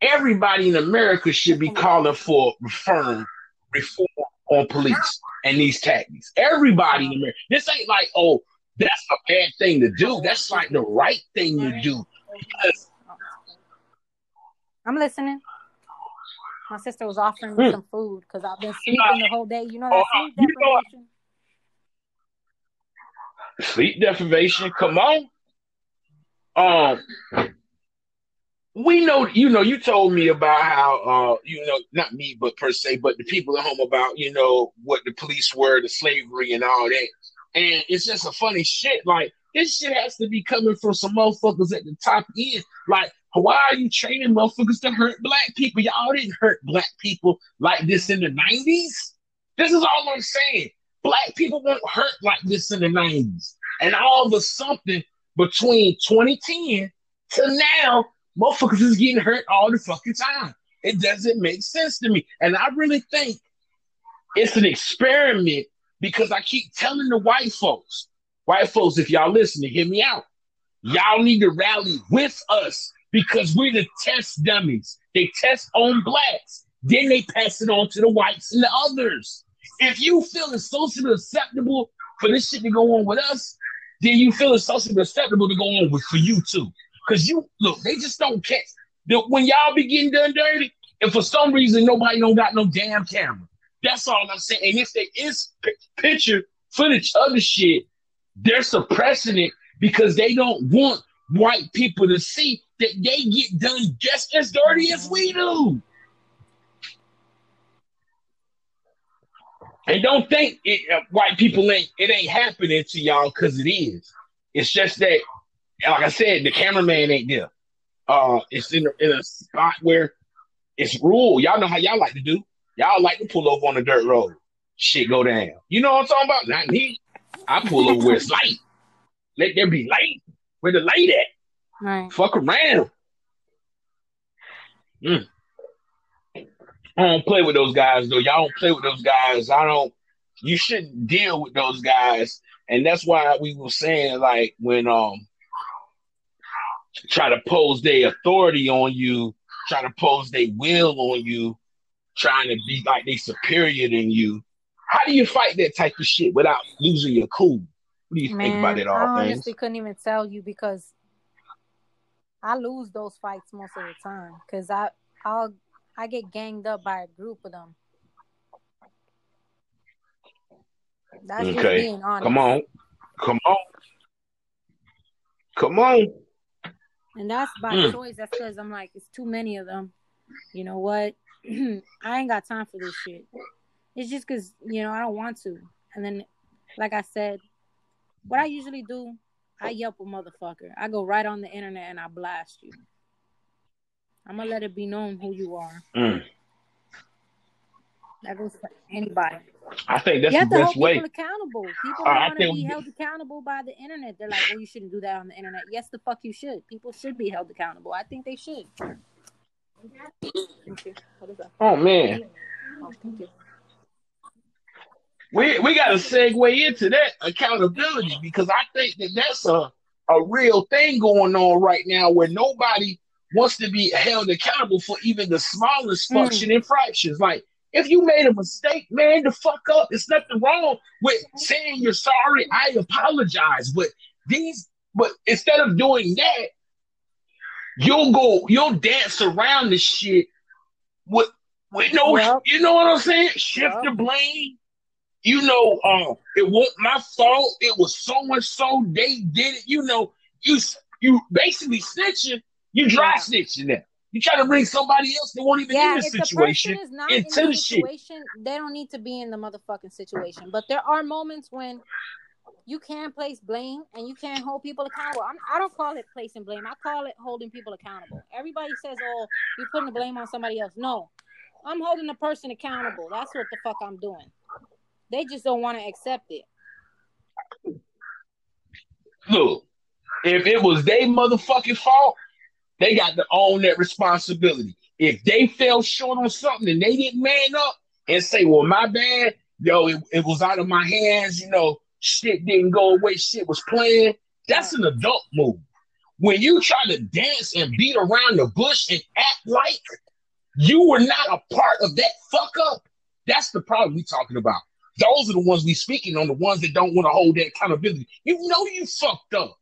everybody in America should be calling for reform, reform on police and these tactics. Everybody in America. This ain't like, oh, that's a bad thing to do. That's like the right thing to do. Because I'm listening. My sister was offering me Hmm. some food because I've been sleeping the whole day. You know that Oh, sleep deprivation? sleep deprivation, come on. Um, we know, you know, you told me about how, uh, you know, not me, but per se, but the people at home about, you know, what the police were, the slavery and all that. And it's just a funny shit. Like, this shit has to be coming from some motherfuckers at the top end. Like, why are you training motherfuckers to hurt black people? Y'all didn't hurt black people like this in the 90s. This is all I'm saying. Black people weren't hurt like this in the 90s. And all of a something between 2010 to now, motherfuckers is getting hurt all the fucking time. It doesn't make sense to me. And I really think it's an experiment because I keep telling the white folks, white folks, if y'all listening, hear me out. Y'all need to rally with us because we're the test dummies. They test on blacks, then they pass it on to the whites and the others. If you feel it's socially acceptable for this shit to go on with us, then you feel it's socially acceptable to go on with for you too. Because you look, they just don't catch. that When y'all be getting done dirty, and for some reason nobody don't got no damn camera. That's all I'm saying. And if there is p- picture footage of the shit, they're suppressing it because they don't want white people to see that they get done just as dirty as we do. And don't think it, uh, white people ain't it ain't happening to y'all because it is. It's just that, like I said, the cameraman ain't there. Uh, it's in in a spot where it's rule. Y'all know how y'all like to do. Y'all like to pull over on the dirt road. Shit go down. You know what I'm talking about? Not me. I pull over where it's light. Let there be light. Where the light at? Right. Fuck around. Mm. I don't play with those guys though. Y'all don't play with those guys. I don't. You shouldn't deal with those guys, and that's why we were saying like when um try to pose their authority on you, try to pose their will on you, trying to be like they superior than you. How do you fight that type of shit without losing your cool? What do you Man, think about it all, I things? honestly couldn't even tell you because I lose those fights most of the time because I I'll I get ganged up by a group of them. That's just Okay, being honest. come on, come on, come on. And that's by Mm. choice. That's because I'm like, it's too many of them. You know what? (clears throat) I ain't got time for this shit. It's just because, you know, I don't want to. And then, like I said, what I usually do, I yelp a motherfucker. I go right on the internet and I blast you. I'm going to let it be known who you are. Mm. That goes for anybody. I think that's you the have to hold best way. people accountable. People Uh, want to be held accountable by the internet. They're like, well, you shouldn't do that on the internet. Yes, the fuck you should. People should be held accountable. I think they should. Oh man, Oh, thank you. we we got to segue into that accountability because I think that that's a a real thing going on right now where nobody wants to be held accountable for even the smallest Mm. function infractions. Like if you made a mistake, man, the fuck up. It's nothing wrong with saying you're sorry. I apologize, but these, but instead of doing that, you'll go, you'll dance around the shit with with no, Yep. you know what I'm saying? Shift Yep. the blame. You know, um, it wasn't my fault. It was so and so. They did it. You know, you you basically snitching. You dry Yeah. snitching now. You try to bring somebody else that won't even Yeah, in the situation is not in into the the shit. situation, they don't need to be in the motherfucking situation. But there are moments when you can place blame and you can't hold people accountable. I'm, I don't call it placing blame. I call it holding people accountable. Everybody says, "Oh, you're putting the blame on somebody else." No, I'm holding the person accountable. That's what the fuck I'm doing. They just don't want to accept it. Look, if it was their motherfucking fault, they got to own that responsibility. If they fell short on something and they didn't man up and say, well, my bad, yo, it, it was out of my hands, you know, shit didn't go away, shit was playing, that's an adult move. When you try to dance and beat around the bush and act like you were not a part of that fuck up, that's the problem we talking about. Those are the ones we speaking on, the ones that don't want to hold that accountability. You know you fucked up.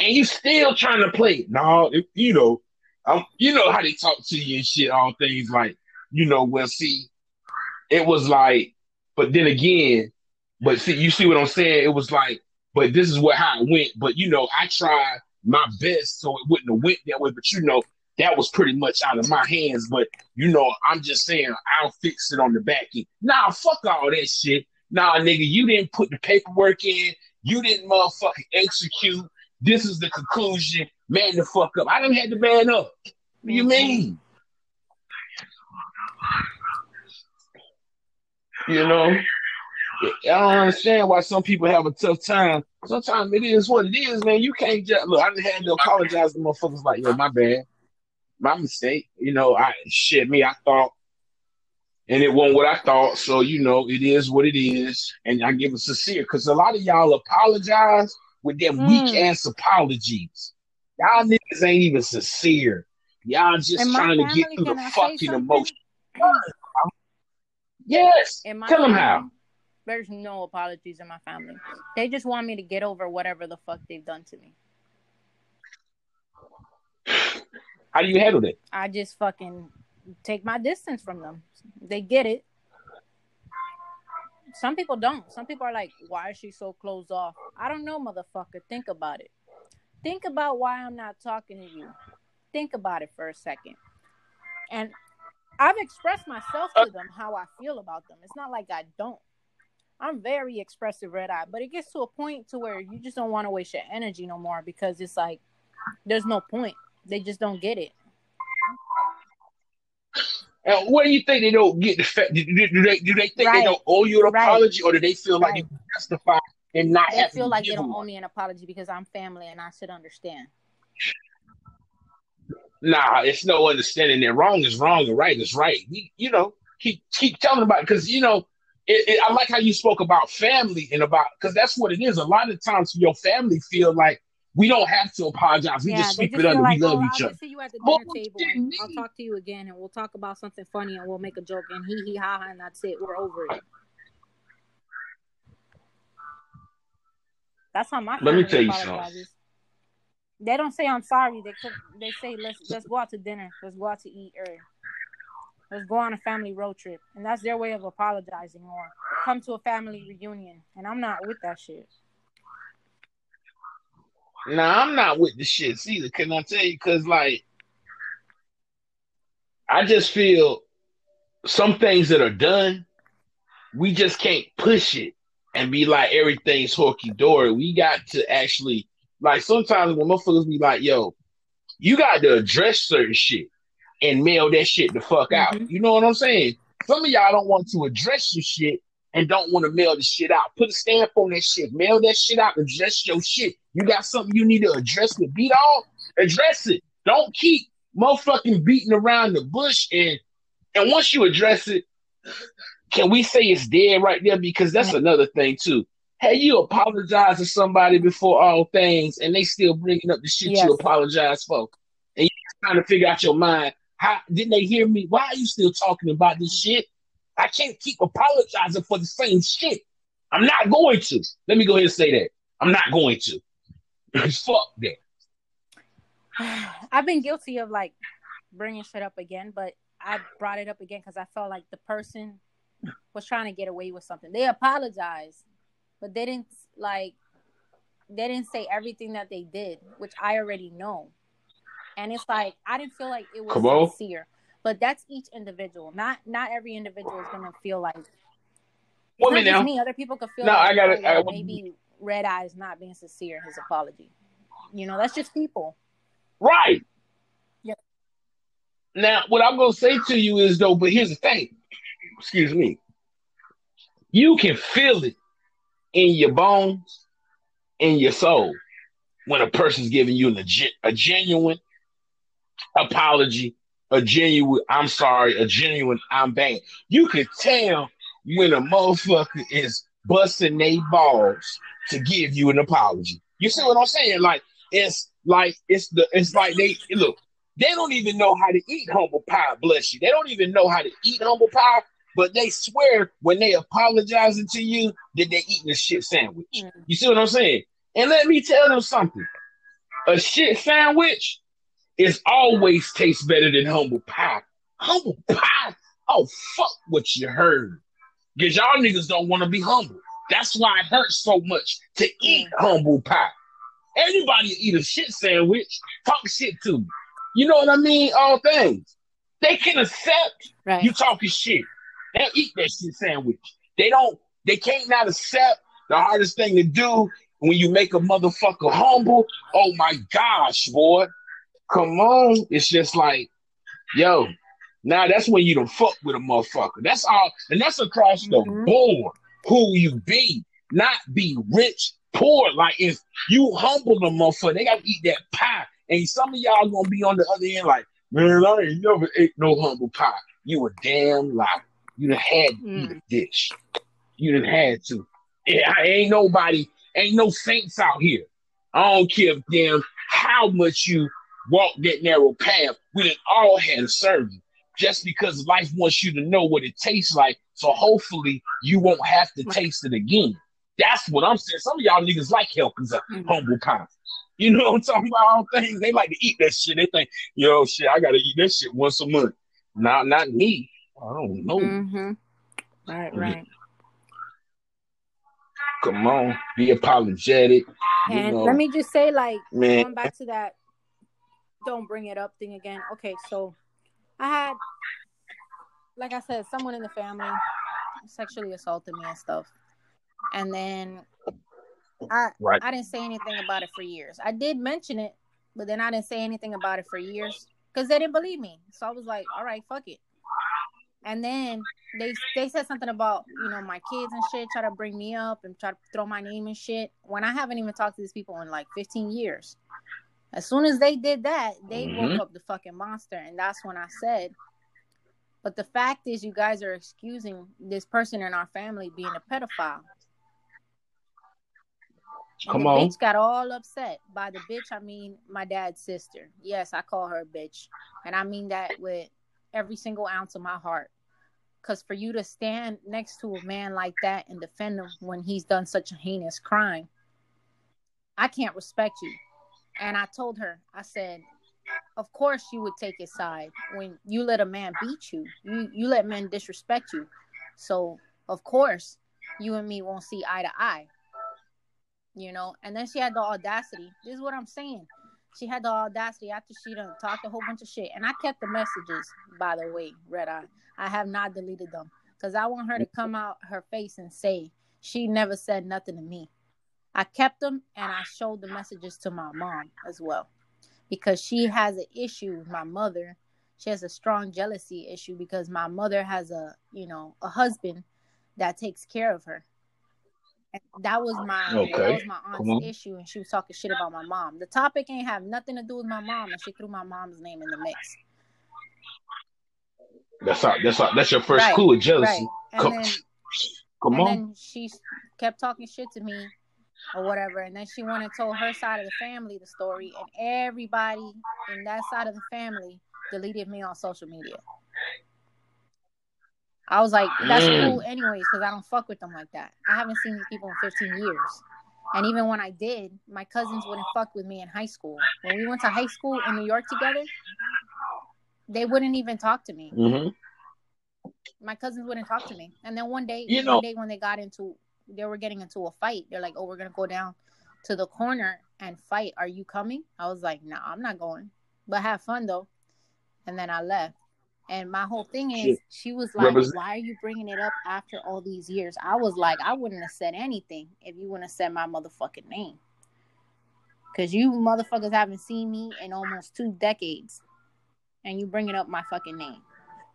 And you still trying to play. No, if, you know, um, you know how they talk to you and shit, all things like, you know, well, see, it was like, but then again, but see, you see what I'm saying? It was like, but this is what how it went. But you know, I tried my best so it wouldn't have went that way. But you know, that was pretty much out of my hands. But you know, I'm just saying I'll fix it on the back end. Nah, fuck all that shit. Nah, nigga, you didn't put the paperwork in. You didn't motherfucking execute. This is the conclusion. Man the fuck up. I didn't have to man up. What do you mean? You know? I don't understand why some people have a tough time. Sometimes it is what it is, man. You can't just look. I didn't have to apologize to motherfuckers like, yo, my bad, my mistake. You know, I shit me. I thought and it wasn't what I thought. So you know, it is what it is, and I give a sincere because a lot of y'all apologize with them mm. weak ass apologies. Y'all niggas ain't even sincere. Y'all just trying to get through the fucking emotion. Yes. Tell them how. There's no apologies in my family. They just want me to get over whatever the fuck they've done to me. How do you handle it? I just fucking take my distance from them. They get it. Some people don't. Some people are like, why is she so closed off? I don't know, motherfucker. Think about it. Think about why I'm not talking to you. Think about it for a second. And I've expressed myself to uh, them how I feel about them. It's not like I don't. I'm very expressive, red eye, but it gets to a point to where you just don't want to waste your energy no more because it's like there's no point. They just don't get it. And what do you think they don't get the fact? Do, do, they do they think right. they don't owe you an right. apology, or do they feel like right. they justify and not? They feel like they don't one? owe me an apology because I'm family and I should understand. Nah, it's no understanding that wrong is wrong and right is right. You, you know, keep keep telling about it because you know. It, it, I like how you spoke about family and about because that's what it is. A lot of times, your family feel like we don't have to apologize. We yeah, just sweep it under. Like, we love oh, each I'll other. see you at the dinner oh, table. And I'll talk to you again, and we'll talk about something funny, and we'll make a joke, and he he ha ha, and that's it. We're over it. That's how my. Let me tell you something. They don't say I'm sorry. They they say let's let's go out to dinner. Let's go out to eat or let's go on a family road trip, and that's their way of apologizing or come to a family reunion. And I'm not with that shit. Nah, I'm not with the shits either. Can I tell you? Because like, I just feel some things that are done, we just can't push it and be like everything's horky dory. We got to actually like sometimes when motherfuckers be like, "Yo, you got to address certain shit and mail that shit the fuck out." Mm-hmm. You know what I'm saying? Some of y'all don't want to address your shit and don't want to mail the shit out. Put a stamp on that shit. Mail that shit out. Address your shit. You got something you need to address with beat all? Address it. Don't keep motherfucking beating around the bush and and once you address it, can we say it's dead right there? Because that's another thing too. Hey, you apologize to somebody before all things, and they still bringing up the shit yes. you apologize for, and you trying to figure out your mind. How didn't they hear me? Why are you still talking about this shit? I can't keep apologizing for the same shit. I'm not going to. Let me go ahead and say that. I'm not going to. (laughs) Fuck that. (sighs) I've been guilty of like bringing shit up again, but I brought it up again because I felt like the person was trying to get away with something. They apologized, but they didn't like they didn't say everything that they did, which I already know. And it's like I didn't feel like it was sincere. But that's each individual. Not not every individual is gonna feel like. Not now. me. Other people could feel. No, like, I got oh, it. maybe Red Eye is not being sincere in his apology. You know, that's just people. Right. Yeah. Now, what I'm gonna say to you is though, but here's the thing. Excuse me. You can feel it in your bones, in your soul, when a person's giving you a, a genuine apology a genuine I'm sorry, a genuine I'm bad. You can tell when a motherfucker is busting their balls to give you an apology. You see what I'm saying? Like it's like it's the it's like they look, they don't even know how to eat humble pie, bless you. They don't even know how to eat humble pie, but they swear when they apologizing to you that they eating a shit sandwich. Mm. You see what I'm saying? And let me tell them something. A shit sandwich it's always tastes better than humble pie. Humble pie? Oh, fuck what you heard. Because y'all niggas don't want to be humble. That's why it hurts so much to eat humble pie. Everybody eat a shit sandwich, talk shit to me. You know what I mean? All things. They can accept right. you talking shit. They'll eat that shit sandwich. They don't, they can't not accept the hardest thing to do when you make a motherfucker humble. Oh my gosh, boy. Come on. It's just like, yo, now that's when you don't fuck with a motherfucker. That's all, and that's across mm-hmm. the board. Who you be, not be rich, poor. Like if you humble the motherfucker, they gotta eat that pie. And some of y'all gonna be on the other end, like, man, I ain't never ate no humble pie. You a damn lie. You done had to mm. eat a dish. You done had to. Yeah, ain't nobody, ain't no saints out here. I don't care damn how much you walk that narrow path. We didn't all had a serving. Just because life wants you to know what it tastes like, so hopefully you won't have to taste it again. That's what I'm saying. Some of y'all niggas like helpings of mm-hmm. humble pie. You know what I'm talking about? All things they like to eat that shit. They think, yo, shit, I gotta eat that shit once a month. Not, not me. I don't know. Mm-hmm. Right, right. Come on, be apologetic. And you know. let me just say, like, Man. going back to that, don't bring it up thing again. Okay, so I had, like I said, someone in the family sexually assaulted me and stuff, and then I right. I didn't say anything about it for years. I did mention it, but then I didn't say anything about it for years because they didn't believe me. So I was like, all right, fuck it. And then they they said something about you know my kids and shit, try to bring me up and try to throw my name and shit. When I haven't even talked to these people in like 15 years. As soon as they did that, they mm-hmm. woke up the fucking monster, and that's when I said. But the fact is, you guys are excusing this person in our family being a pedophile. And Come the on. bitch got all upset. By the bitch, I mean my dad's sister. Yes, I call her a bitch. And I mean that with every single ounce of my heart. Because for you to stand next to a man like that and defend him when he's done such a heinous crime, I can't respect you. And I told her, I said, of course you would take his side when you let a man beat you. You you let men disrespect you. So of course you and me won't see eye to eye you know. And then she had the audacity. This is what I'm saying. She had the audacity after she done talked a whole bunch of shit, and I kept the messages. By the way, Red Eye, I have not deleted them because I want her to come out her face and say she never said nothing to me. I kept them and I showed the messages to my mom as well because she has an issue with my mother. She has a strong jealousy issue because my mother has a, you know, a husband that takes care of her that was my okay. that was my aunt's issue, and she was talking shit about my mom. The topic ain't have nothing to do with my mom, and she threw my mom's name in the mix. That's all, that's all, that's your first right, clue of jealousy. Right. Come, then, come and on. Then she kept talking shit to me or whatever, and then she went and told her side of the family the story, and everybody in that side of the family deleted me on social media. I was like, that's mm. cool anyways, because I don't fuck with them like that. I haven't seen these people in 15 years. And even when I did, my cousins wouldn't fuck with me in high school. When we went to high school in New York together, they wouldn't even talk to me. Mm-hmm. My cousins wouldn't talk to me. And then one day, you know, one day when they got into, they were getting into a fight. They're like, "Oh, we're gonna go down to the corner and fight. Are you coming?" I was like, "No, nah, I'm not going, but have fun though." And then I left. And my whole thing is, she was like, "Why are you bringing it up after all these years?" I was like, "I wouldn't have said anything if you wouldn't have said my motherfucking name." Cause you motherfuckers haven't seen me in almost two decades, and you bringing up my fucking name.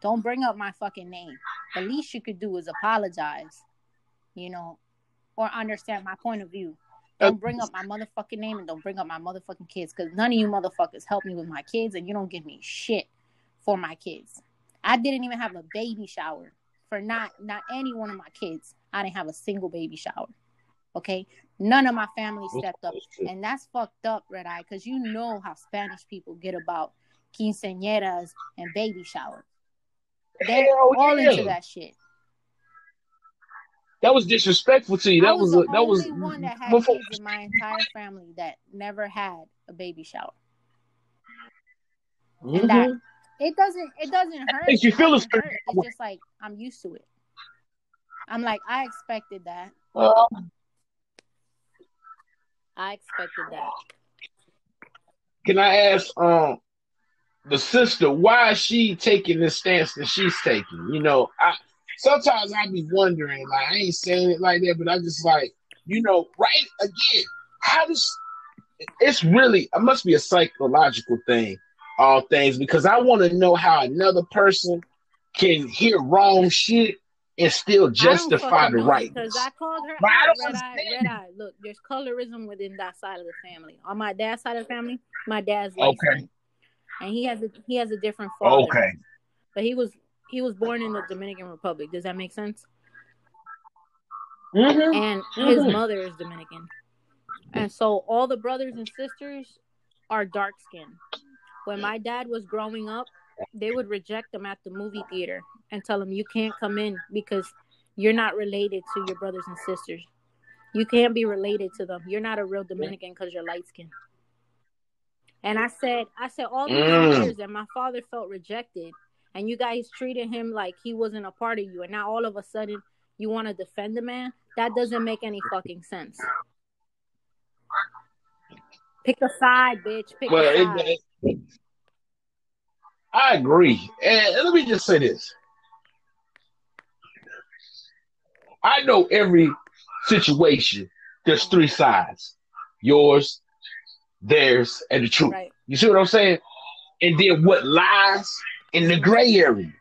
Don't bring up my fucking name. The least you could do is apologize, you know, or understand my point of view. Uh, don't bring up my motherfucking name and don't bring up my motherfucking kids because none of you motherfuckers help me with my kids and you don't give me shit for my kids. I didn't even have a baby shower for not not any one of my kids. I didn't have a single baby shower. Okay, none of my family oh, stepped up, and that's fucked up, Red Eye, because you know how Spanish people get about quinceañeras and baby showers. They're Hell all yeah. into that shit. That was disrespectful to you. That was, was a, that was one that had before. kids in my entire family that never had a baby shower, mm-hmm. and that it doesn't. It doesn't hurt. Makes you feel it hurt. It's just like I'm used to it. I'm like I expected that. Uh, I expected that. Can I ask um the sister why is she taking the stance that she's taking? You know, I sometimes I be wondering, like I ain't saying it like that, but I just like, you know, right again, how does it's really it must be a psychological thing all things because I want to know how another person can hear wrong shit and still justify the right. Because I called her out, red eye, red eye. Look, there's colorism within that side of the family. On my dad's side of the family, my dad's okay, and he has a he has a different father. Okay, but he was he was born in the Dominican Republic. Does that make sense? Mm-hmm. And his Mhm. mother is Dominican. And so all the brothers and sisters are dark skinned. When my dad was growing up, they would reject him at the movie theater and tell him, You can't come in because you're not related to your brothers and sisters. You can't be related to them. You're not a real Dominican because you're light skinned. And I said, I said all these Mm. years that my father felt rejected, and you guys treated him like he wasn't a part of you, and now all of a sudden you want to defend the man. That doesn't make any fucking sense. Pick a side, bitch. Pick Well, a it, side. it- I agree. And let me just say this. I know every situation, there's three sides yours, theirs, and the truth. right. You see what I'm saying? And then what lies in the gray area.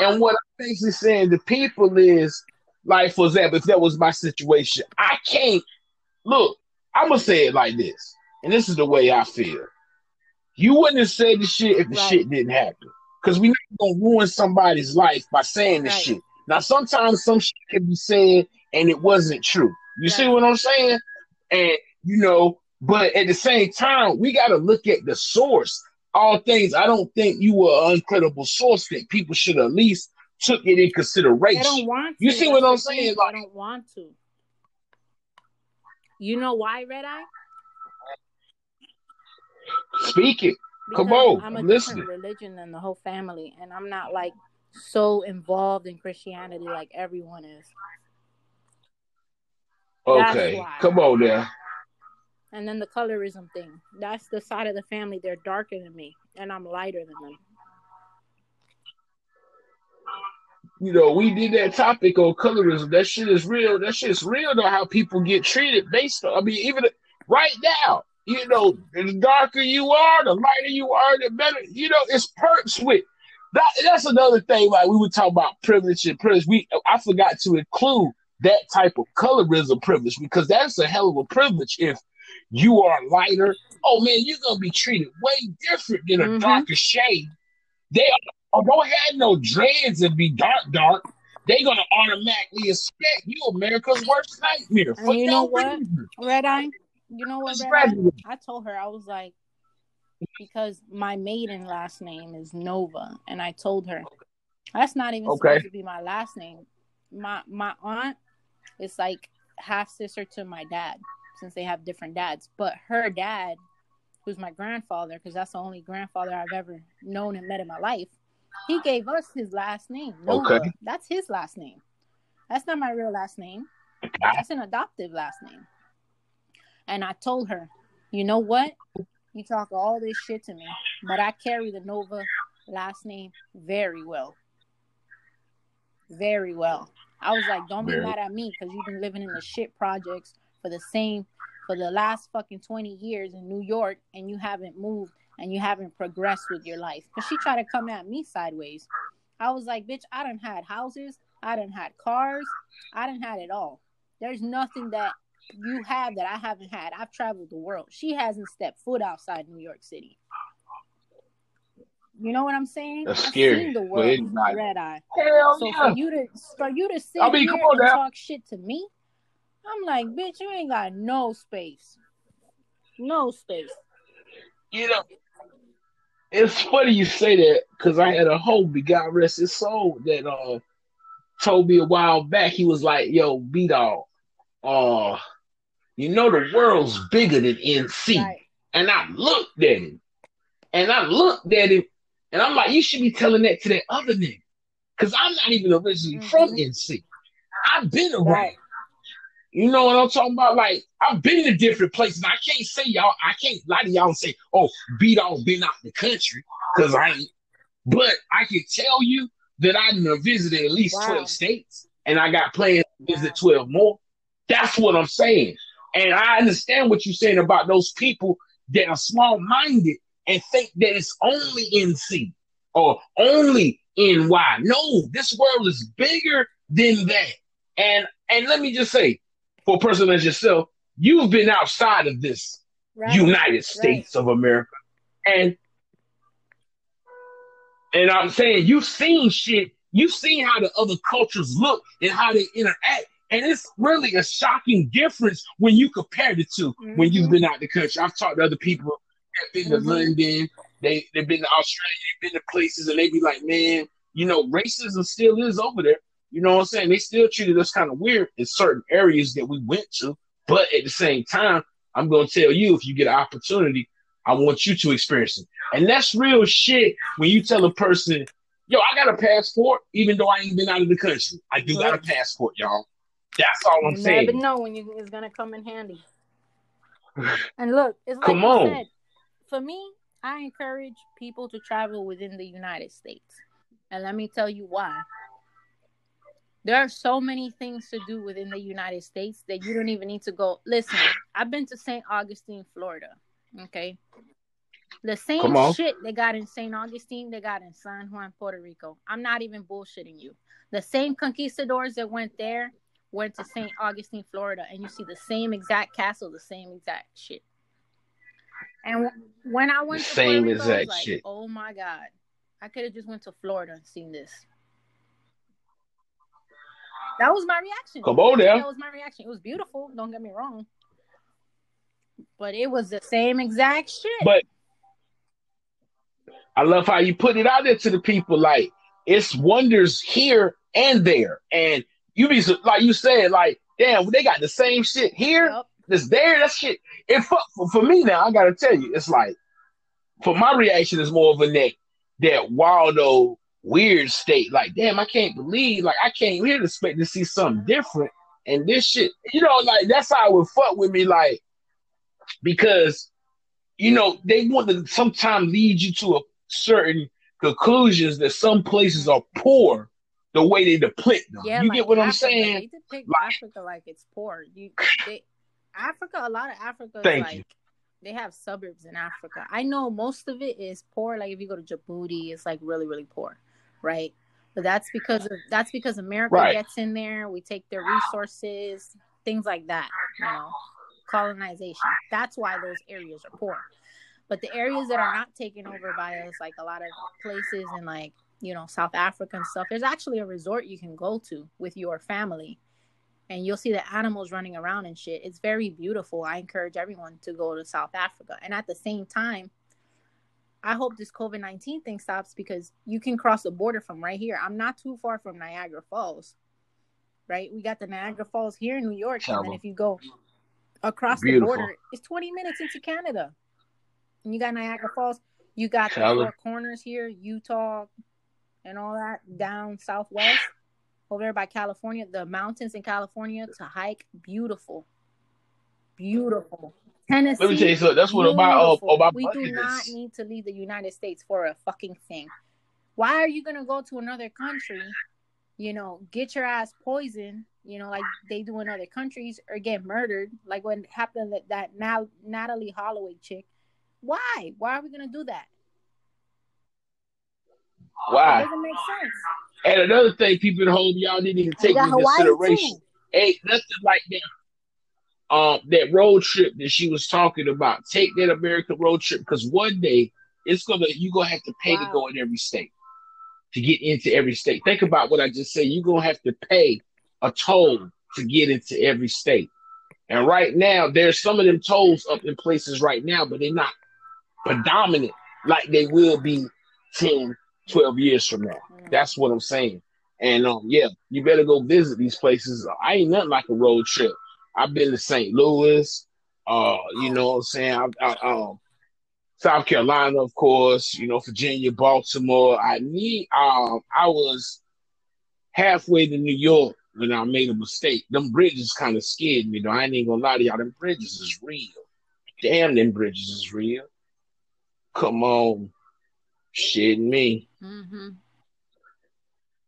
And what I'm basically saying to people is, like, for example, if that was my situation, I can't look, I'm gonna say it like this, and this is the way I feel. You wouldn't have said the shit if the Right. shit didn't happen. Because we're not gonna ruin somebody's life by saying this Right. shit. Now sometimes some shit can be said and it wasn't true. You see what I'm saying? And you know, but at the same time, we gotta look at the source. All things, I don't think you were an uncredible source that people should at least took it in They consideration. don't want to. You see what I'm saying? Like- they don't want to. You know why, Red Eye? Speak it. Come on, I'm a I'm different religion than the whole family, and I'm not like so involved in Christianity like everyone is. Okay. Come on now. And then the colorism thing. That's the side of the family. They're darker than me, and I'm lighter than them. you know, we did that topic on colorism. That shit is real. That shit is real though. How people get treated based on. I mean, even right now, you know, the darker you are, the lighter you are, the better. You know, it's perks with that. That's another thing. Like we were talking about privilege and privilege. We I forgot to include that type of colorism privilege because that's a hell of a privilege. If you are lighter, oh man, you're gonna be treated way different than a Mhm. darker shade. They oh, don't have no dreads and be dark, dark. They're gonna automatically expect you America's worst nightmare. For you no know what? reason. Red Eye. You know what, Red Eye? I told her I was like, because my maiden last name is Nova, and I told her that's not even Okay. supposed to be my last name. My my aunt is like half sister to my dad, since they have different dads. But her dad, who's my grandfather, because that's the only grandfather I've ever known and met in my life, he gave us his last name. Nova. Okay. That's his last name. That's not my real last name. That's an adoptive last name. And I told her, you know what? You talk all this shit to me, but I carry the Nova last name very well. Very well. I was like, don't be mad at me because you've been living in the shit projects for the same for the last fucking 20 years in New York and you haven't moved and you haven't progressed with your life. Because she tried to come at me sideways. I was like, bitch, I done had houses, I done had cars, I done had it all. There's nothing that you have that I haven't had. I've traveled the world. She hasn't stepped foot outside New York City. You know what I'm saying? That's I've scary seen the for world anybody. red eye. Hell So yeah. for you to for you to sit I mean, here come on and now. talk shit to me, I'm like, bitch, you ain't got no space. No space. You know, it's funny you say that because I had a homie, God rest his soul, that uh told me a while back. He was like, "Yo, B dog, uh, you know the world's bigger than NC." Right. And I looked at him, and I looked at him, and I'm like, "You should be telling that to that other nigga, because I'm not even originally Mhm. from NC. I've been around." Right. You know what I'm talking about? Like I've been to different places. I can't say y'all. I can't lie to y'all and say, "Oh, beat on been out in the country," because I ain't. But I can tell you that I done visited at least Wow. twelve states, and I got plans to visit twelve more. That's what I'm saying, and I understand what you're saying about those people that are small-minded and think that it's only NC or only NY. No, this world is bigger than that. And and let me just say, for a person as yourself, you've been outside of this Right. United States of America. And and I'm saying you've seen shit you've seen how the other cultures look and how they interact. And it's really a shocking difference when you compare the 2 mm-hmm. when you've been out the country. I've talked to other people that been to mm-hmm. London, they, they've been to Australia, they've been to places, and they be like, man, you know, racism still is over there. You know what I'm saying? They still treated us kind of weird in certain areas that we went to. But at the same time, I'm going to tell you if you get an opportunity, I want you to experience it. And that's real shit when you tell a person, yo, I got a passport, even though I ain't been out of the country. I do got a passport, y'all. That's all I'm you saying. Never know when you, it's gonna come in handy. (sighs) and look, it's like come on. Said, for me, I encourage people to travel within the United States, and let me tell you why. There are so many things to do within the United States that you don't even need to go. Listen, I've been to St. Augustine, Florida. Okay, the same shit they got in St. Augustine, they got in San Juan, Puerto Rico. I'm not even bullshitting you. The same conquistadors that went there went to St. Augustine, Florida, and you see the same exact castle, the same exact shit. And when I went to same Puerto Rico, exact like, shit. Oh my god, I could have just went to Florida and seen this. That was my reaction. Come on now. That was my reaction. It was beautiful. Don't get me wrong, but it was the same exact shit. But I love how you put it out there to the people. Like it's wonders here and there, and you be like you said, like damn, they got the same shit here. Yep. That's there. That shit. It for, for me now. I gotta tell you, it's like for my reaction is more of a neck that Waldo weird state. Like damn, I can't believe. Like I came here to expect to see something different, and this shit. You know, like that's how it would fuck with me. Like because you know they want to sometimes lead you to a certain conclusions that some places are poor the way they depict them. Yeah, you like get what Africa, I'm saying? They depict like, Africa like it's poor. You, (laughs) they, Africa, a lot of Africa, thank like, you. They have suburbs in Africa. I know most of it is poor. Like if you go to Djibouti, it's like really, really poor, right? But that's because of that's because America right. gets in there. We take their resources, things like that. You know, colonization. That's why those areas are poor. But the areas that are not taken over by us, like a lot of places in like, you know, South Africa and stuff, there's actually a resort you can go to with your family and you'll see the animals running around and shit. It's very beautiful. I encourage everyone to go to South Africa. And at the same time, I hope this COVID 19 thing stops because you can cross the border from right here. I'm not too far from Niagara Falls, right? We got the Niagara Falls here in New York. And then if you go across Beautiful. the border, it's 20 minutes into Canada And you got Niagara Falls. You got the four corners here, Utah, and all that down southwest over there by California. The mountains in California to hike, beautiful, beautiful. Tennessee. Let me tell you something. That's what about uh, about we do not need to leave the United States for a fucking thing. Why are you gonna go to another country? You know, get your ass poisoned. You know, like they do in other countries, or get murdered, like what happened that that now Natalee Holloway chick why? Why are we going to do that? Why? It doesn't make sense. And another thing, people at home, y'all need to take into consideration. Ain't nothing like that. Um, that road trip that she was talking about. Take that American road trip because one day it's gonna you're gonna have to pay wow. to go in every state to get into every state. Think about what I just said. You're gonna have to pay a toll to get into every state. And right now, there's some of them tolls up in places right now, but they're not predominant like they will be 10, 12 years from now. Mm. That's what I'm saying. And um, yeah, you better go visit these places. I ain't nothing like a road trip. I've been to St. Louis, uh, you know what I'm saying? I, I, um, South Carolina, of course, you know, Virginia, Baltimore. I need um I was halfway to New York when I made a mistake. Them bridges kind of scared me though. I ain't even gonna lie to y'all, them bridges is real. Damn them bridges is real. Come on, shit me. Mm-hmm.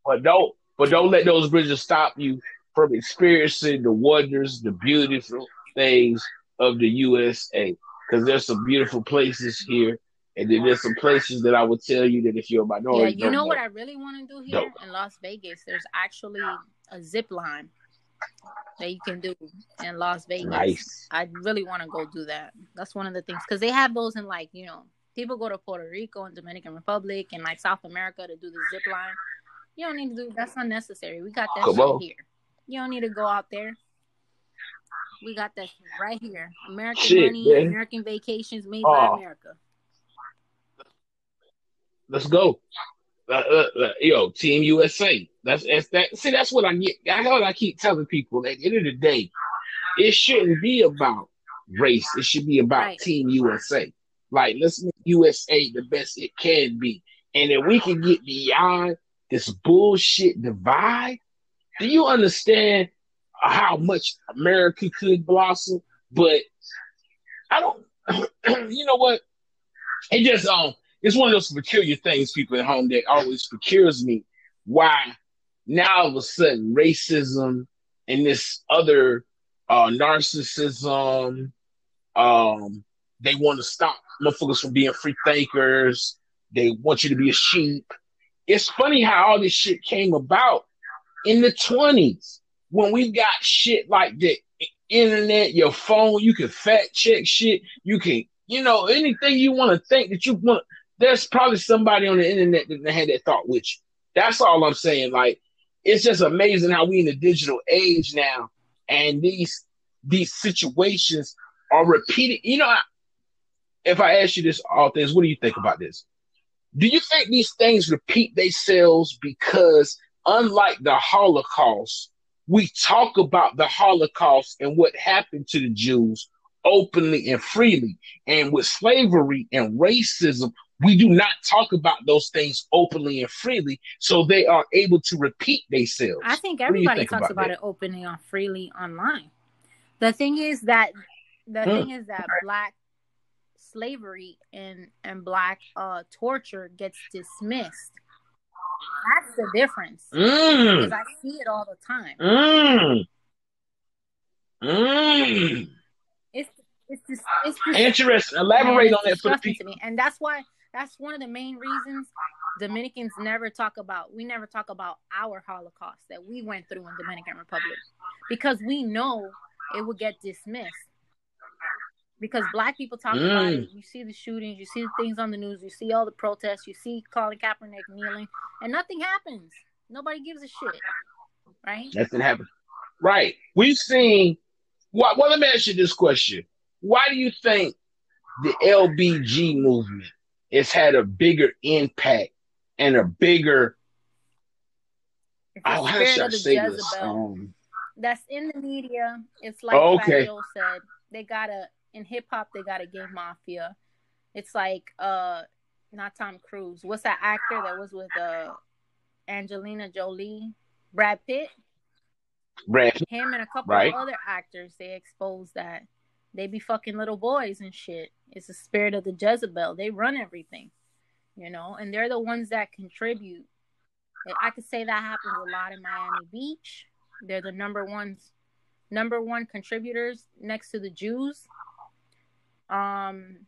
But don't, but don't let those bridges stop you from experiencing the wonders, the beautiful things of the USA. Because there's some beautiful places here, and then there's some places that I would tell you that if you're a minority, yeah, you know, know what I really want to do here in Las Vegas. There's actually a zip line that you can do in Las Vegas. Nice. I really want to go do that. That's one of the things because they have those in like you know people go to Puerto Rico and Dominican Republic and like South America to do the zip line. You don't need to do that's unnecessary. We got that Come shit on. here. You don't need to go out there. We got that shit right here. American Shit, money, man. American vacations made by Oh. America. Let's go. Uh, uh, uh, yo, Team USA. That's, that's that. See, that's what I get. That's what I keep telling people. At the end of the day, it shouldn't be about race. It should be about Right. Team USA. Like, let's make USA the best it can be. And if we can get beyond this bullshit divide, do you understand how much America could blossom? But I don't, (clears throat) you know what? It just, um, it's one of those peculiar things, people at home, that always procures me why now all of a sudden racism and this other uh, narcissism, um, they want to stop motherfuckers from being free thinkers. They want you to be a sheep. It's funny how all this shit came about in the 20s when we got shit like the internet, your phone, you can fact check shit. You can, you know, anything you want to think that you want. There's probably somebody on the internet that had that thought with you. That's all I'm saying. Like, it's just amazing how we in the digital age now, and these these situations are repeated. You know, I- if I ask you this, all things, what do you think about this? Do you think these things repeat themselves because, unlike the Holocaust, we talk about the Holocaust and what happened to the Jews openly and freely, and with slavery and racism, we do not talk about those things openly and freely, so they are able to repeat themselves. I think What do you everybody think talks about about it openly and freely online. The thing is that the Hmm. thing is that black slavery and and black uh torture gets dismissed. That's the difference. Mm, Because I see it all the time. mm, mm. It's it's just it's just Interesting. Elaborate on that for the people. to me. And that's why that's one of the main reasons Dominicans never talk about we never talk about our Holocaust that we went through in Dominican Republic. Because we know it would get dismissed. Because black people talk about Mm. it. You see the shootings, you see the things on the news, you see all the protests, you see Colin Kaepernick kneeling, and nothing happens. Nobody gives a shit. Right? Nothing happens. Right. We've seen. Why, well, let me ask you this question. Why do you think the LBG movement has had a bigger impact and a bigger. Oh, how should I of the say this? Um, that's in the media. It's like Oh, okay. Joe said. They got a in hip hop. They got a gay mafia. It's like uh, not Tom Cruise. What's that actor that was with uh, Angelina Jolie, Brad Pitt? Brad, Him and a couple Right. of other actors. They expose that they be fucking little boys and shit. It's the spirit of the Jezebel. They run everything, you know, and they're the ones that contribute. I could say that happens a lot in Miami Beach. They're the number ones, number one contributors next to the Jews. Um,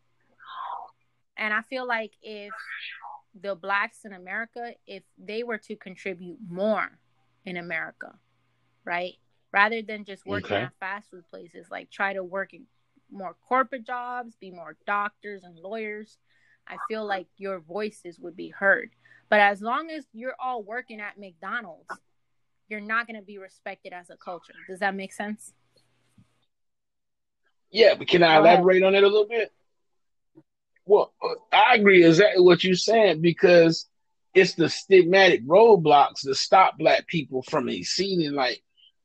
and I feel like if the blacks in America, if they were to contribute more in America, right, rather than just working Okay. at fast food places, like try to work in more corporate jobs, be more doctors and lawyers, I feel like your voices would be heard. But as long as you're all working at McDonald's, you're not going to be respected as a culture. Does that make sense? Yeah, but can I elaborate on it a little bit? Well, I agree exactly what you're saying because it's the stigmatic roadblocks that stop black people from exceeding like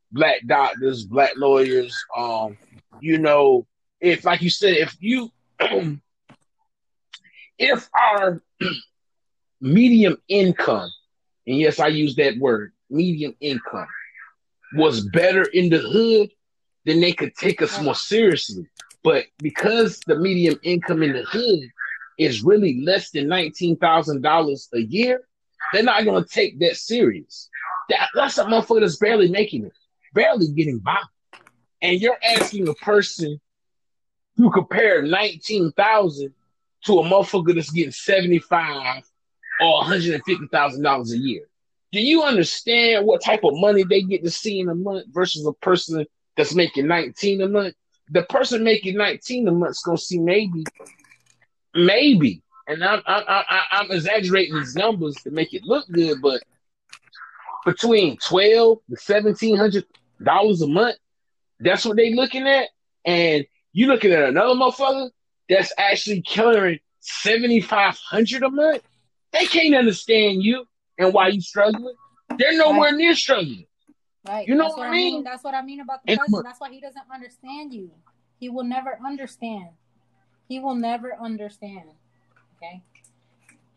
black doctors, black lawyers. Um, you know, if like you said, if you (clears throat) if our (clears throat) medium income, and yes, I use that word, medium income, was better in the hood, then they could take us more seriously. But because the medium income in the hood is really less than nineteen thousand dollars a year, they're not gonna take that serious. That, that's a motherfucker that's barely making it, barely getting by. And you're asking a person to compare nineteen thousand to a motherfucker that's getting seventy five or one hundred and fifty thousand dollars a year. Do you understand what type of money they get to see in a month versus a person that's making nineteen a month? The person making nineteen a month's gonna see maybe, maybe, and I'm I'm, I'm, exaggerating these numbers to make it look good, but between twelve to seventeen hundred dollars a month. That's what they looking at, and you looking at another motherfucker that's actually five hundred a month. They can't understand you and why you struggling. They're nowhere near struggling. Right. You know That's what I mean? That's what I mean about the president. That's why he doesn't understand you. He will never understand. He will never understand. Okay.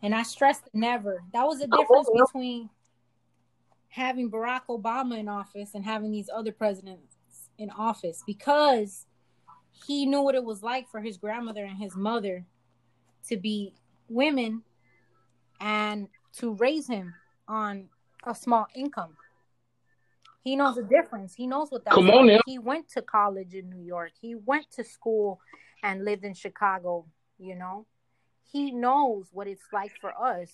And I stressed never. That was the oh, difference on, between having Barack Obama in office and having these other presidents in office because he knew what it was like for his grandmother and his mother to be women and to raise him on a small income. He knows the difference. He knows what that. Come on like. now. He went to college in New York. He went to school and lived in Chicago, you know. He knows what it's like for us.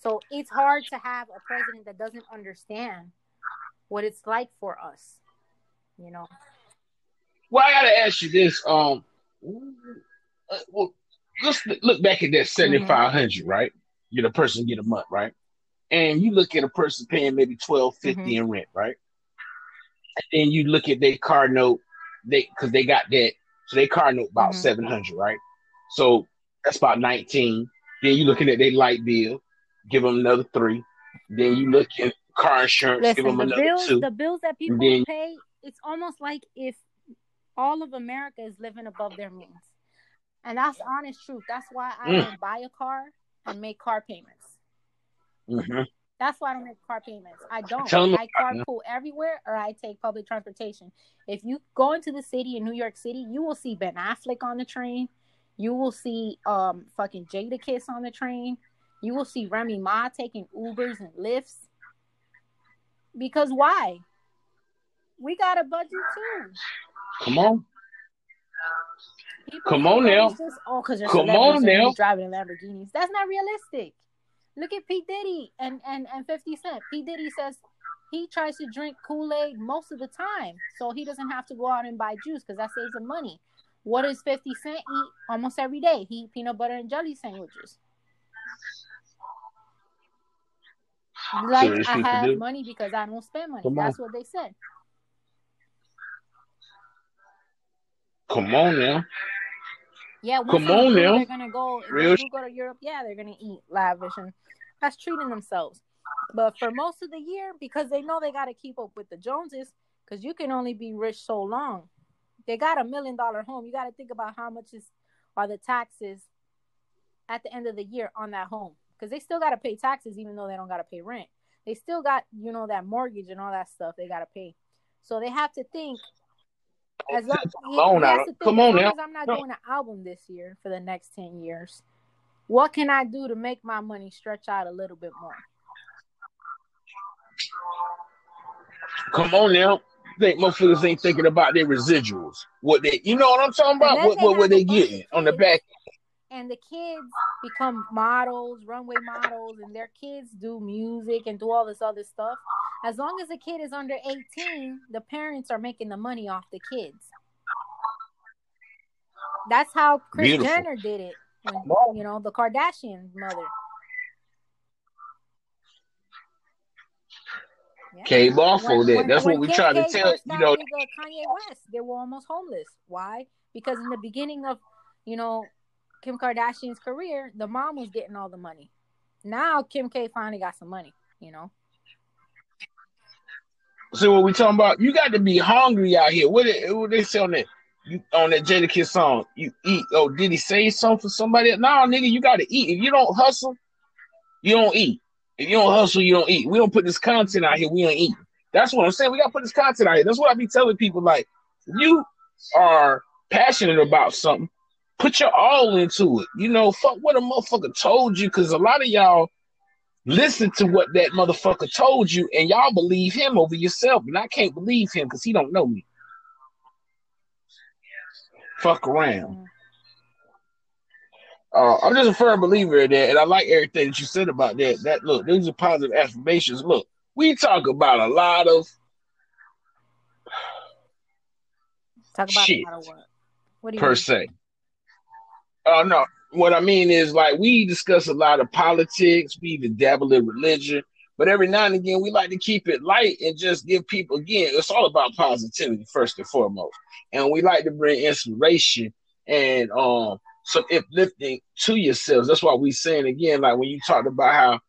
So it's hard to have a president that doesn't understand what it's like for us, you know. Well, I gotta ask you this. Um, uh, well, let's look back at that seventy five hundred, right? You're the person get a month, right? And you look at a person paying maybe twelve fifty in rent, right? And then you look at their car note, they because they got that, so they car note about Mhm. hundred, right? So that's about nineteen. Then you looking at their light bill, give them another three. Then you look at car insurance, give them the another bills, two. the bills that people then- pay, it's almost like if all of America is living above their means. And that's honest truth. That's why I Mm. don't buy a car and make car payments. Mhm. That's why I don't make car payments. I don't. I carpool everywhere or I take public transportation. If you go into the city in New York City, you will see Ben Affleck on the train. You will see um fucking Jadakiss on the train. You will see Remy Ma taking Ubers and Lyfts. Because why? We got a budget too. Come on. People Come on now. Just, oh, because Come on now. driving Lamborghinis. That's not realistic. Look at P Diddy and and and Fifty Cent. P Diddy says he tries to drink Kool Aid most of the time, so he doesn't have to go out and buy juice because that saves him money. What does Fifty Cent eat almost every day? He eat peanut butter and jelly sandwiches. Like I have money because I don't spend money. Come on. That's what they said. Come on now. Yeah, once Come on now. they're gonna go. Real sh- go to Europe, yeah, they're gonna eat lavish and that's treating themselves. But for most of the year, because they know they got to keep up with the Joneses, because you can only be rich so long. They got a million dollar home. You got to think about how much is are the taxes at the end of the year on that home, because they still got to pay taxes even though they don't got to pay rent. They still got you know that mortgage and all that stuff they got to pay. So they have to think. As long, he, on he has now. to think, Come as on now. I'm not No. doing an album this year for the next ten years, what can I do to make my money stretch out a little bit more? Come on now. Think motherfuckers ain't thinking about their residuals. What they you know what I'm talking about? What what, what they getting on the back and the kids become models, runway models, and their kids do music and do all this other stuff. As long as the kid is under 18, the parents are making the money off the kids. That's how Kris Beautiful. Jenner did it. When, you know, the Kardashian mother. Yeah. came off of that. That's when what we Kim try to tell you know. uh, Kanye West, they were almost homeless. Why? Because in the beginning of, you know, Kim Kardashian's career, the mom was getting all the money. Now Kim K finally got some money. You know, See what we talking about? You got to be hungry out here. What they, what they say on that you on that Jadakiss song? You eat. Oh, did he say something for somebody? No, nigga, you got to eat. If you don't hustle, you don't eat. If you don't hustle, you don't eat. We don't put this content out here. We don't eat. That's what I'm saying. We got to put this content out here. That's what I be telling people. Like, you are passionate about something, put your all into it. You know, fuck what a motherfucker told you, because a lot of y'all listen to what that motherfucker told you, and y'all believe him over yourself. And I can't believe him because he don't know me. Fuck around. Uh, I'm just a firm believer in that, and I like everything that you said about that. That look, these are positive affirmations. Look, we talk about a lot of talk about Shit. a lot of what. What do you per mean? se. Oh no, what I mean is like we discuss a lot of politics, we even dabble in religion, but every now and again, we like to keep it light and just give people again. It's all about positivity first and foremost, and we like to bring inspiration and um some uplifting to yourselves. That's why we saying again, like when you talked about how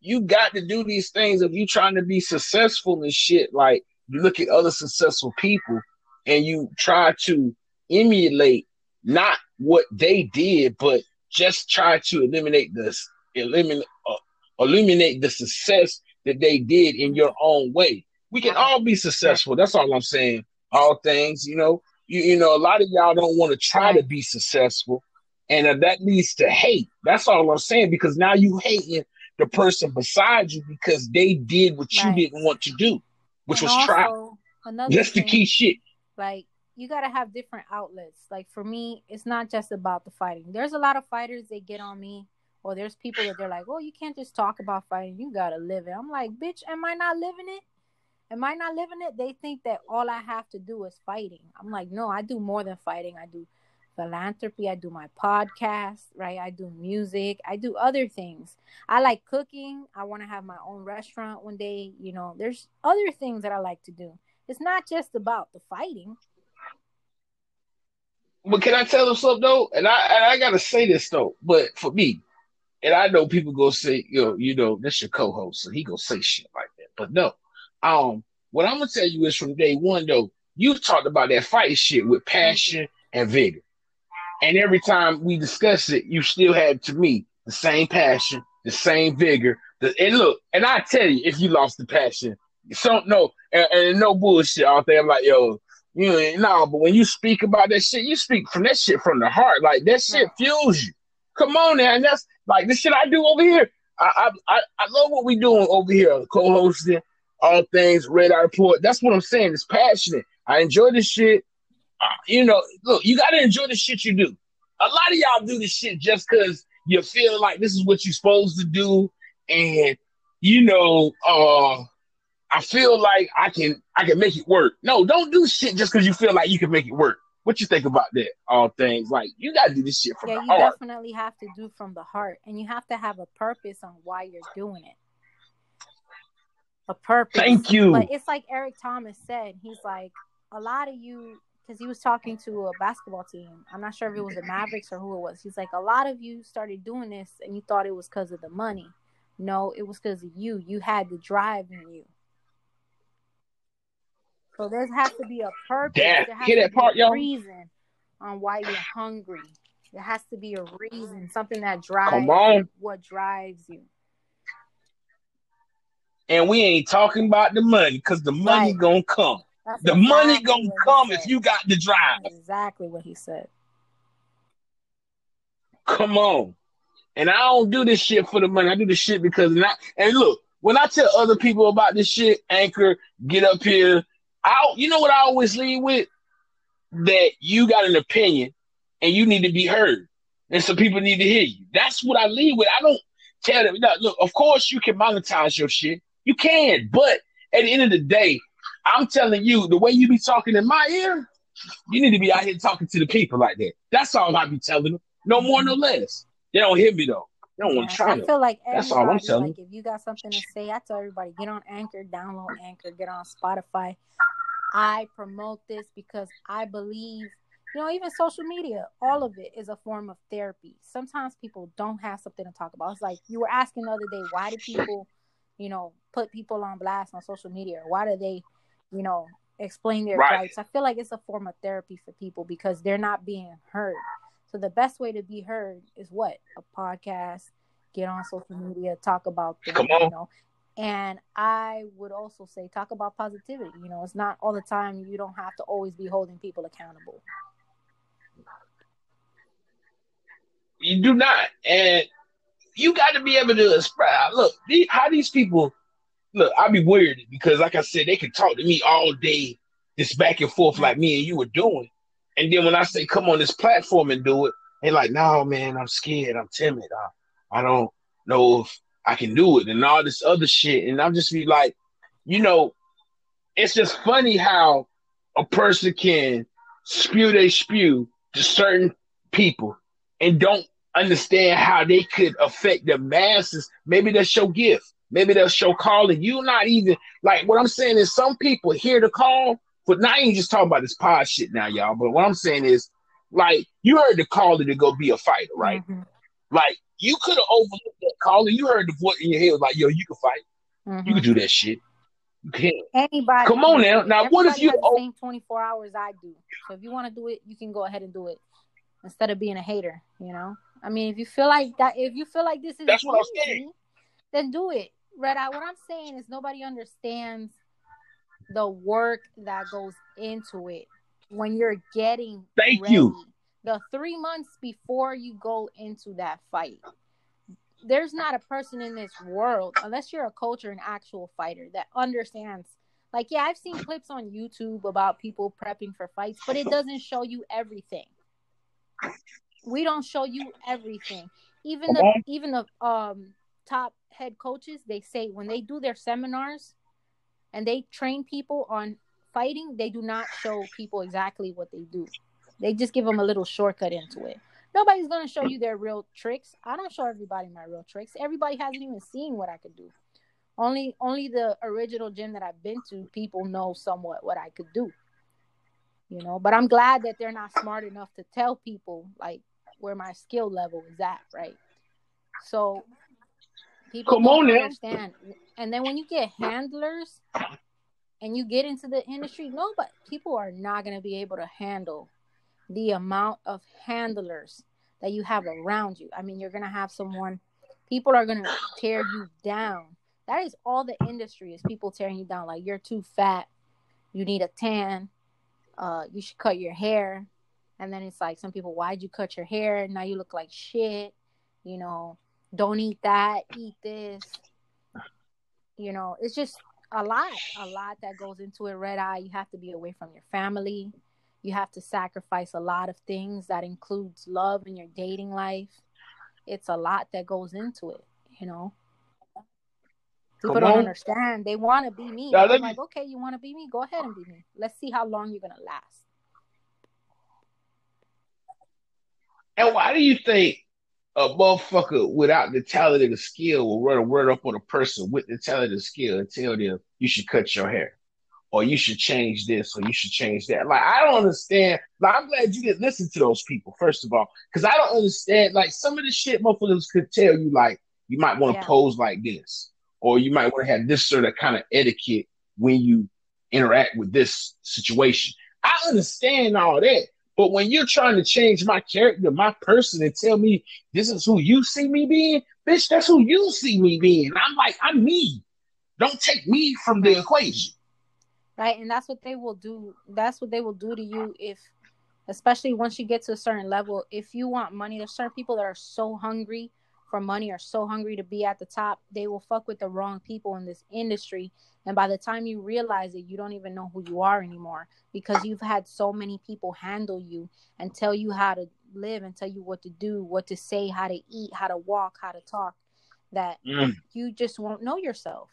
you got to do these things if you trying to be successful and shit. Like you look at other successful people and you try to emulate not what they did, but just try to eliminate this, eliminate, uh, eliminate the success that they did in your own way. We can all be successful. That's all I'm saying. All things, you know, you, you know, a lot of y'all don't want to try to be successful, and uh, that leads to hate. That's all I'm saying because now you hating the person beside you because they did what right. you didn't want to do, which and was also, try. That's thing, the key shit. Like you got to have different outlets. Like for me, it's not just about the fighting. There's a lot of fighters they get on me, or there's people that they're like, "Oh, you can't just talk about fighting. You gotta live it." I'm like, "Bitch, am I not living it? Am I not living it?" They think that all I have to do is fighting. I'm like, no, I do more than fighting. I do philanthropy. I do my podcast, right? I do music. I do other things. I like cooking. I want to have my own restaurant one day. You know, there's other things that I like to do. It's not just about the fighting. But can I tell them something though? And I and I gotta say this though. But for me, and I know people go say, you know, you know, this your co-host, so he gonna say shit like that. But no, um, what I'm gonna tell you is from day one though, you've talked about that fight shit with passion and vigor. And every time we discuss it, you still had to me the same passion, the same vigor. The, and look, and I tell you, if you lost the passion, so no, and, and no bullshit out there. I'm like, yo, you know, no, but when you speak about that shit, you speak from that shit from the heart. Like that shit fuels you. Come on now, and that's like the shit I do over here. I I I love what we doing over here, co-hosting all things Red Eye Report. That's what I'm saying. It's passionate. I enjoy this shit. Uh, you know, look, you gotta enjoy the shit you do. A lot of y'all do this shit just because you feel like this is what you're supposed to do, and you know, uh, I feel like I can I can make it work. No, don't do shit just because you feel like you can make it work. What you think about that? All things like you got to do this shit from yeah, the heart. Yeah, you definitely have to do from the heart, and you have to have a purpose on why you're doing it. A purpose. Thank you. But it's like Eric Thomas said. He's like a lot of you because he was talking to a basketball team. I'm not sure if it was the Mavericks or who it was. He's like, a lot of you started doing this and you thought it was because of the money. No, it was because of you. You had the drive in you. So there has to be a purpose. Damn, there has hear that part, y'all? Reason on why you're hungry. There has to be a reason, something that drives. Come on. What drives you? And we ain't talking about the money because the money right. gonna come. That's the exactly money gonna come if you got the drive. Exactly what he said. Come on. And I don't do this shit for the money. I do this shit because not. And look, when I tell other people about this shit, Anchor, get up here, I you know what I always lead with? That you got an opinion and you need to be heard. And some people need to hear you. That's what I lead with. I don't tell them, look, of course you can monetize your shit. You can, but at the end of the day, I'm telling you, the way you be talking in my ear, you need to be out here talking to the people like that. That's all I be telling them. No more, no less. They don't hear me though. They don't yeah, want to try. I feel like that's all I'm telling. Like if you got something to say, I tell everybody get on Anchor, download Anchor, get on Spotify. I promote this because I believe, you know, even social media, all of it is a form of therapy. Sometimes people don't have something to talk about. It's like you were asking the other day, why do people, you know, put people on blast on social media? Why do they, you know, explain their right. rights? I feel like it's a form of therapy for people because they're not being heard. So the best way to be heard is what? A podcast, get on social media, talk about things, Come on. you know, and I would also say, talk about positivity. You know, it's not all the time. You don't have to always be holding people accountable. You do not, and you got to be able to express. Look, how these people look. I be weird because, like I said, they can talk to me all day, this back and forth like me and you were doing, and then when I say come on this platform and do it, they're like, no, man, I'm scared, I'm timid, I, I don't know if I can do it and all this other shit. And I'm just be like, you know, it's just funny how a person can spew they spew to certain people and don't understand how they could affect the masses. Maybe that's your gift. Maybe they'll show calling. You not even like what I'm saying is some people hear the call, but now I ain't just talking about this pod shit now, y'all. But what I'm saying is, like, you heard the caller to go be a fighter, right? Mm-hmm. Like, you could have overlooked that caller. You heard the voice in your head, like, yo, you can fight. Mm-hmm. You can do that shit. You can. Anybody. Come on now. Now, what if you has the same 24 hours I do? So if you want to do it, you can go ahead and do it instead of being a hater. You know. I mean, if you feel like that, if you feel like this is that's what I'm saying, then do it. Red Eye. What I'm saying is nobody understands the work that goes into it when you're getting. Thank ready. you. The three months before you go into that fight, there's not a person in this world, unless you're a coach or an actual fighter, that understands. Like, yeah, I've seen clips on YouTube about people prepping for fights, but it doesn't show you everything. We don't show you everything. Even the even the um top head coaches, they say when they do their seminars and they train people on fighting, they do not show people exactly what they do. They just give them a little shortcut into it. Nobody's gonna show you their real tricks. I don't show everybody my real tricks. Everybody hasn't even seen what I could do. Only only the original gym that I've been to, people know somewhat what I could do. You know, but I'm glad that they're not smart enough to tell people like where my skill level is at, right? So people Come don't understand. And then when you get handlers and you get into the industry, no, but people are not gonna be able to handle the amount of handlers that you have around you. I mean, you're going to have someone, people are going to tear you down. That is all the industry is people tearing you down. Like, you're too fat. You need a tan. Uh, you should cut your hair. And then it's like, some people, why'd you cut your hair? Now you look like shit. You know, don't eat that, eat this. You know, it's just a lot, a lot that goes into it. Red eye, you have to be away from your family you have to sacrifice a lot of things that includes love in your dating life. It's a lot that goes into it you know? People Come don't on. understand. They want to be me. Now, i'm like okay you want to be me? Go ahead and be me. Let's see how long you're gonna last. And why do you think a motherfucker without the talent and the skill will run a word up on a person with the talent and skill and tell them you should cut your hair or you should change this, or you should change that. Like, I don't understand. Like, I'm glad you didn't listen to those people, first of all, because I don't understand. Like, some of the shit motherfuckers could tell you, like, you might want to yeah. pose like this, or you might want to have this sort of kind of etiquette when you interact with this situation. I understand all that. But when you're trying to change my character, my person, and tell me this is who you see me being, bitch, that's who you see me being. I'm like, I'm me. Don't take me from the equation right? And that's what they will do that's what they will do to you if especially once you get to a certain level if you want money there's certain people that are so hungry for money are so hungry to be at the top they will fuck with the wrong people in this industry. And by the time you realize it you don't even know who you are anymore because you've had so many people handle you and tell you how to live and tell you what to do what to say how to eat how to walk how to talk that mm. you just won't know yourself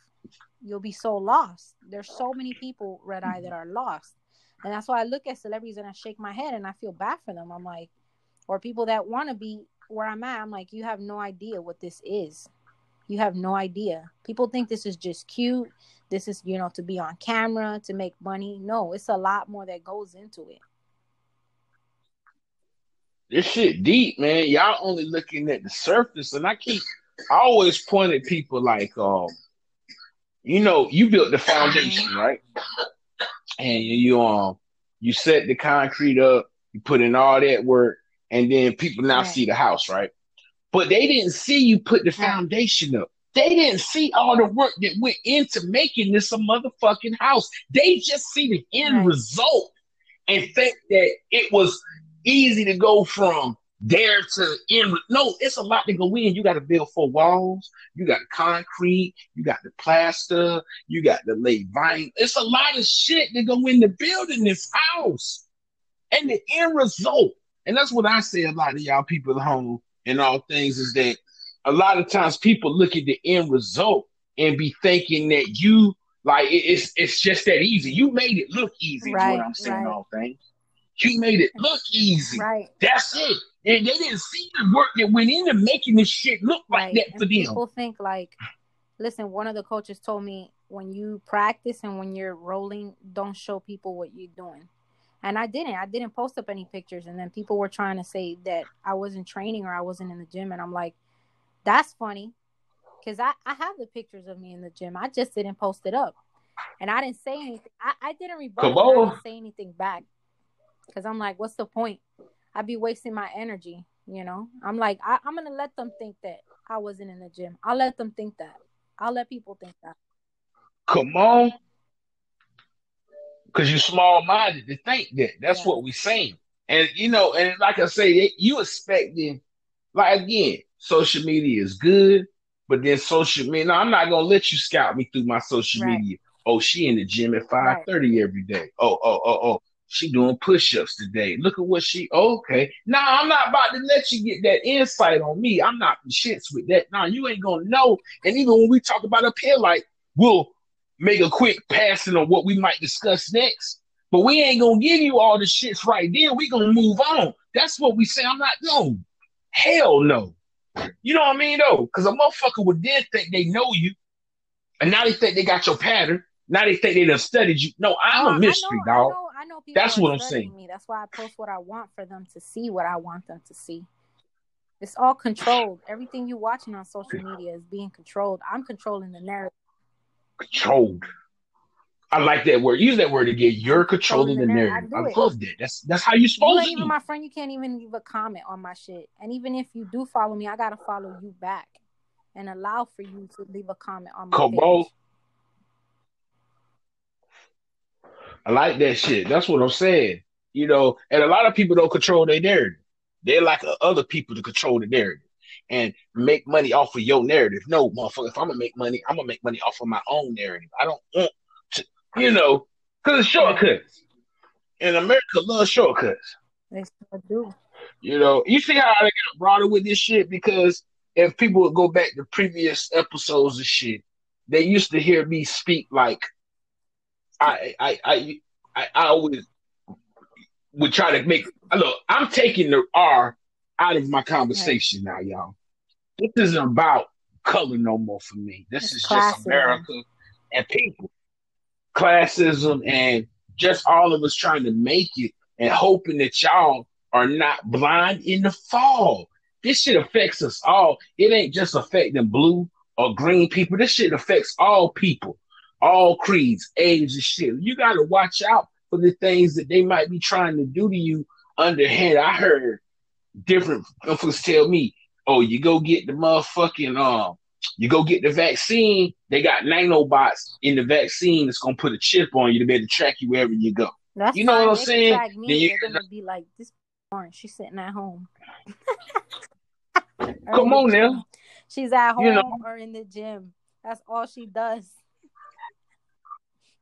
you'll be so lost. There's so many people red eye that are lost. And that's why I look at celebrities and I shake my head and I feel bad for them. I'm like, or people that want to be where I'm at, I'm like, you have no idea what this is. You have no idea. People think this is just cute. This is, you know, to be on camera, to make money. No, it's a lot more that goes into it. This shit deep, man. Y'all only looking at the surface. And I keep I always point at people like um you know, you built the foundation, right? And you um you set the concrete up, you put in all that work, and then people now right. see the house, right? But they didn't see you put the foundation up. They didn't see all the work that went into making this a motherfucking house. They just see the end right. result and think that it was easy to go from there to end. No, it's a lot to go in. You got to build four walls. You got concrete. You got the plaster. You got the lay vine. It's a lot of shit to go into building this house. And the end result, and that's what I say a lot of y'all people at home and all things is that a lot of times people look at the end result and be thinking that you like it's it's just that easy. You made it look easy. Right, is what I'm saying. Right. All things. You made it look easy. Right. That's it. And they didn't see the work that went into making this shit look like right. that for them. People think like listen, one of the coaches told me when you practice and when you're rolling, don't show people what you're doing. And I didn't. I didn't post up any pictures. And then people were trying to say that I wasn't training or I wasn't in the gym. And I'm like, that's funny. Because I, I have the pictures of me in the gym. I just didn't post it up. And I didn't say anything. I, I didn't rebut. I didn't say anything back. Because I'm like, what's the point? I'd be wasting my energy. You know, I'm like, I, I'm going to let them think that I wasn't in the gym. I'll let them think that. I'll let people think that. Come on. Because you're small minded to think that. That's yeah. what we're saying. And, you know, and like I say, you expecting, like, again, social media is good, but then social media, no, I'm not going to let you scout me through my social right. media. Oh, she in the gym at 5.30 right. every day. Oh, oh, oh, oh. She doing push-ups today. Look at what she oh, okay. Now I'm not about to let you get that insight on me. I'm not shits with that. Now you ain't gonna know. And even when we talk about up here, like we'll make a quick passing on what we might discuss next. But we ain't gonna give you all the shits right then. We gonna move on. That's what we say. I'm not no. Hell no. You know what I mean though? Because a motherfucker would then think they know you, and now they think they got your pattern. Now they think they done studied you. No, I'm oh, a mystery, I know, dog. I know, know people That's what I'm saying. Me. That's why I post what I want for them to see, what I want them to see. It's all controlled. Everything you're watching on social media is being controlled. I'm controlling the narrative. Controlled. I like that word. Use that word again. You're controlling, controlling the, the narrative. I, I love that. That's that's how you're supposed you to. Even my friend, you can't even leave a comment on my shit. And even if you do follow me, I gotta follow you back and allow for you to leave a comment on my page. On. I like that shit. That's what I'm saying. You know, and a lot of people don't control their narrative. They like other people to control the narrative and make money off of your narrative. No, motherfucker, if I'm gonna make money, I'm gonna make money off of my own narrative. I don't want to, you know, because it's shortcuts. And America loves shortcuts. They still do. You know, you see how they got broader with this shit because if people would go back to previous episodes of shit, they used to hear me speak like I I I I, I always would try to make look. I'm taking the R out of my conversation right. now, y'all. This isn't about color no more for me. This it's is classism. just America and people, classism, and just all of us trying to make it and hoping that y'all are not blind in the fall. This shit affects us all. It ain't just affecting blue or green people. This shit affects all people all creeds, age, and shit. You got to watch out for the things that they might be trying to do to you underhand. I heard different folks tell me, "Oh, you go get the motherfucking um, you go get the vaccine. They got nanobots in the vaccine that's gonna put a chip on you to be able to track you wherever you go." That's you know what I'm saying? Track me. Then They're gonna be like, "This orange, she's sitting at home." (laughs) Come on now. She's at home you know. or in the gym. That's all she does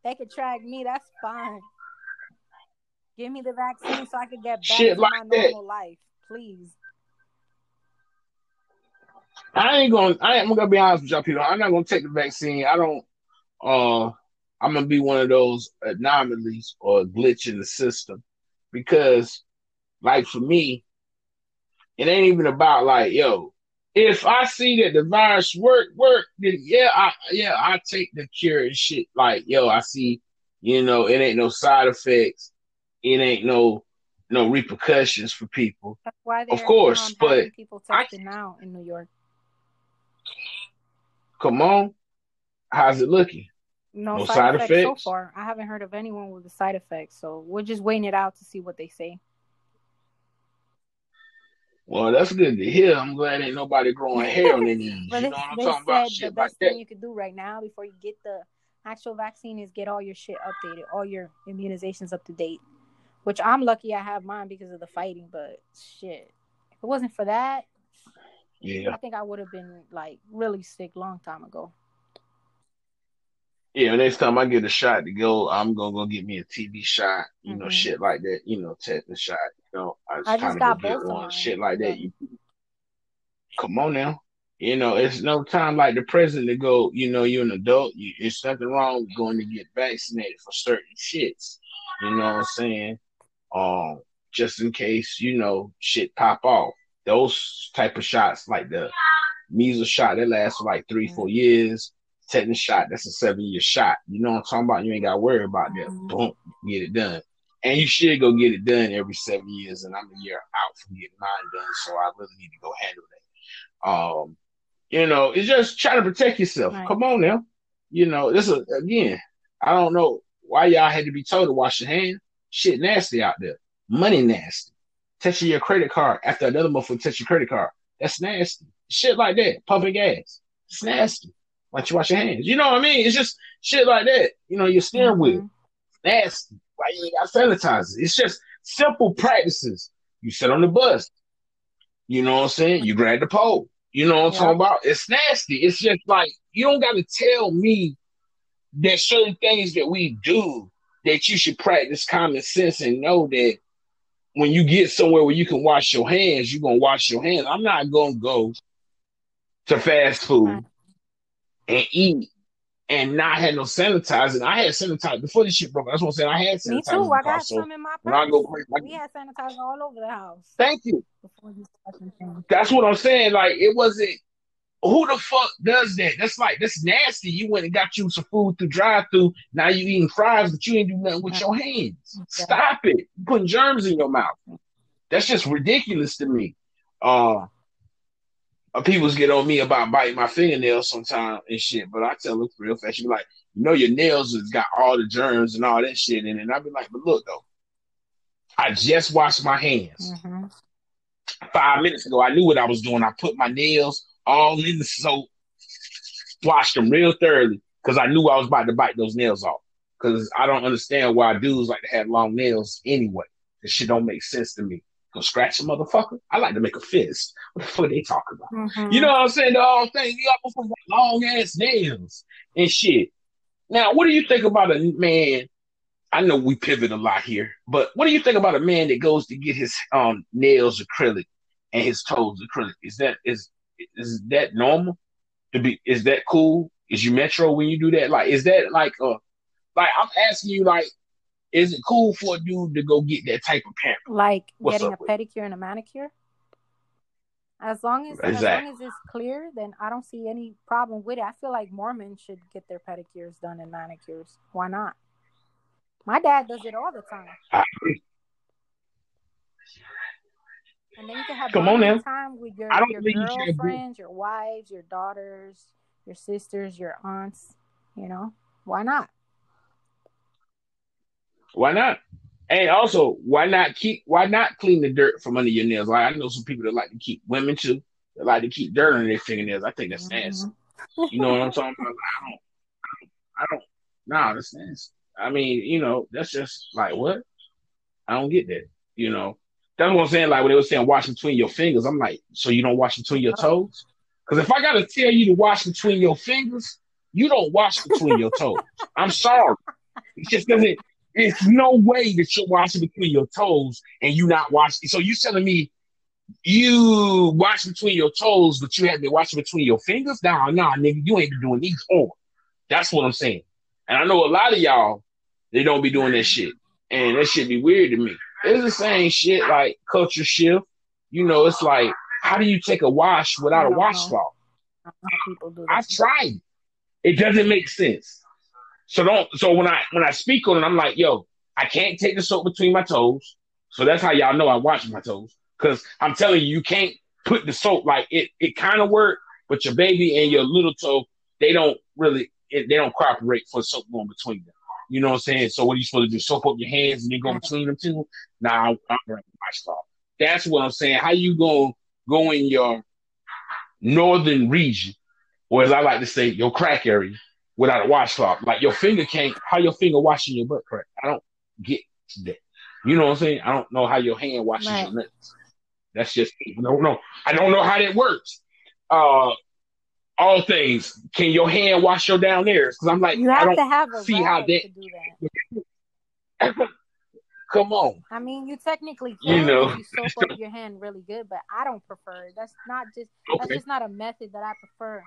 they could track me. That's fine. Give me the vaccine so I can get back Shit to like my normal life, please. I ain't gonna. I am gonna be honest with y'all, people. I'm not gonna take the vaccine. I don't. Uh, I'm gonna be one of those anomalies or glitch in the system because, like for me, it ain't even about like, yo, if I see that the virus work work, then yeah, I yeah, I take the cure and shit. Like, yo, I see, you know, it ain't no side effects, it ain't no no repercussions for people. That's why of course, um, but people testing now in New York. Come on, how's it looking? No, no side, side effects, effects so far. I haven't heard of anyone with the side effects, so we're just waiting it out to see what they say. Well, that's good to hear. I'm glad ain't nobody growing (laughs) hair on knees. you know what I'm talking about? Shit the best like thing you could do right now before you get the actual vaccine is get all your shit updated, all your immunizations up to date. Which I'm lucky I have mine because of the fighting, but shit. If it wasn't for that, yeah. I think I would have been like really sick long time ago. Yeah, next time I get a shot to go, I'm gonna go get me a TB shot, you mm-hmm. know, shit like that, you know, tetanus shot, I just, I just got both shit like that. You, come on now. You know, it's no time like the president to go, you know, you're an adult, you, it's nothing wrong with going to get vaccinated for certain shits. You know what I'm saying? Um, just in case, you know, shit pop off. Those type of shots, like the measles shot, that lasts for like three, four mm-hmm. years tetanus shot, that's a seven year shot. You know what I'm talking about? You ain't got to worry about that. Mhm. Boom, get it done. And you should go get it done every seven years. And I'm a year out from getting mine done, so I really need to go handle that. Um, you know, it's just trying to protect yourself. Right. Come on now. You know, this is again, I don't know why y'all had to be told to wash your hands. Shit nasty out there. Money nasty. Touching your credit card after another motherfucker touch your credit card. That's nasty. Shit like that. Pumping gas. It's nasty. Why don't you wash your hands? You know what I mean? It's just shit like that. You know, your steering wheel. Mhm. Nasty. Why you ain't got sanitizer? It's just simple practices. You sit on the bus. You know what I'm saying? You grab the pole. You know what I'm Yeah. talking about? It's nasty. It's just like you don't gotta tell me there's certain things that we do that you should practice common sense and know that when you get somewhere where you can wash your hands, you're gonna wash your hands. I'm not gonna go to fast food and eat and not had no sanitizer. I had sanitizer before this shit broke. That's what I'm saying. I had sanitizer. Me too. I got So some in my when I purse. go crazy, We had sanitizer all over the house thank you. before these fucking things. That's what I'm saying. Like it wasn't. Who the fuck does that? That's like that's nasty. You went and got you some food through drive-through. Now you eating fries, but you ain't do nothing with your hands. Stop it. You're putting germs in your mouth. That's just ridiculous to me. Uh, uh, people get on me about biting my fingernails sometimes and shit, but I tell them real fast, you be like, you know, your nails has got all the germs and all that shit in it. And I be like, but look though, I just washed my hands hmm five minutes ago. I knew what I was doing. I put my nails all in the soap, washed them real thoroughly because I knew I was about to bite those nails off. Because I don't understand why dudes like to have long nails anyway. This shit don't make sense to me. Go scratch a motherfucker. I like to make a fist. What the fuck they talking about? hmm You know what I'm saying? The whole thing. You got long ass nails and shit. Now, what do you think about a man? I know we pivot a lot here, but what do you think about a man that goes to get his um nails acrylic and his toes acrylic? Is that is is that normal? To be is that cool? Is you metro when you do that? Like, is that like uh like I'm asking you like, is it cool for a dude to go get that type of pamper? Like What's getting a with pedicure and a manicure. As long as as long as it's clear, then I don't see any problem with it. I feel like more men should get their pedicures done and manicures. Why not? My dad does it all the time. I agree. And then you can have Come on now. time with your, I don't your believe you girlfriends, your wives, your daughters, your sisters, your aunts. You know, why not? Why not? And also, why not keep? Why not clean the dirt from under your nails? Like I know some people that like to keep women too. That like to keep dirt on their fingernails. I think that's nasty. Mhm. You know what I'm talking about? I don't. I don't. Nah, that's nasty. I mean, you know, that's just like what? I don't get that. You know, that's what I'm saying. Like when they were saying wash between your fingers, I'm like, so you don't wash between your toes? Because if I gotta tell you to wash between your fingers, you don't wash between your toes. I'm sorry. It just doesn't. It's no way that you're washing between your toes and you not washing. So you telling me you wash between your toes, but you have been washing between your fingers? Nah, nah, nigga, you ain't been doing these on. That's what I'm saying. And I know a lot of y'all, they don't be doing that shit. And that shit be weird to me. It's the same shit like culture shift. You know, it's like, how do you take a wash without a washcloth? know how people do I've tried. It doesn't make sense. So don't. So when I when I speak on it, I'm like, yo, I can't take the soap between my toes. So that's how y'all know I wash my toes. Because I'm telling you, you can't put the soap like it. It kind of work, but your baby and your little toe, they don't really. It, they don't cooperate for soap going between them. You know what I'm saying? So what are you supposed to do? Soap up your hands and then go between them two? Nah, I'm, I'm my cloth. That's what I'm saying. How you gonna go in your northern region, or as I like to say, your crack area, without a washcloth? Like your finger can't. How your finger washing your butt crack? I don't get that. You know what I'm saying? I don't know how your hand washes Right. your nuts. That's just I don't know. I don't know how that works. Uh, all things. Can your hand wash your down there? Because I'm like, You I don't to have a see how that- to do that. (laughs) come on. I mean, you technically can. You know, you soak up your hand really good, but I don't prefer it. That's not just that's just not a method that I prefer.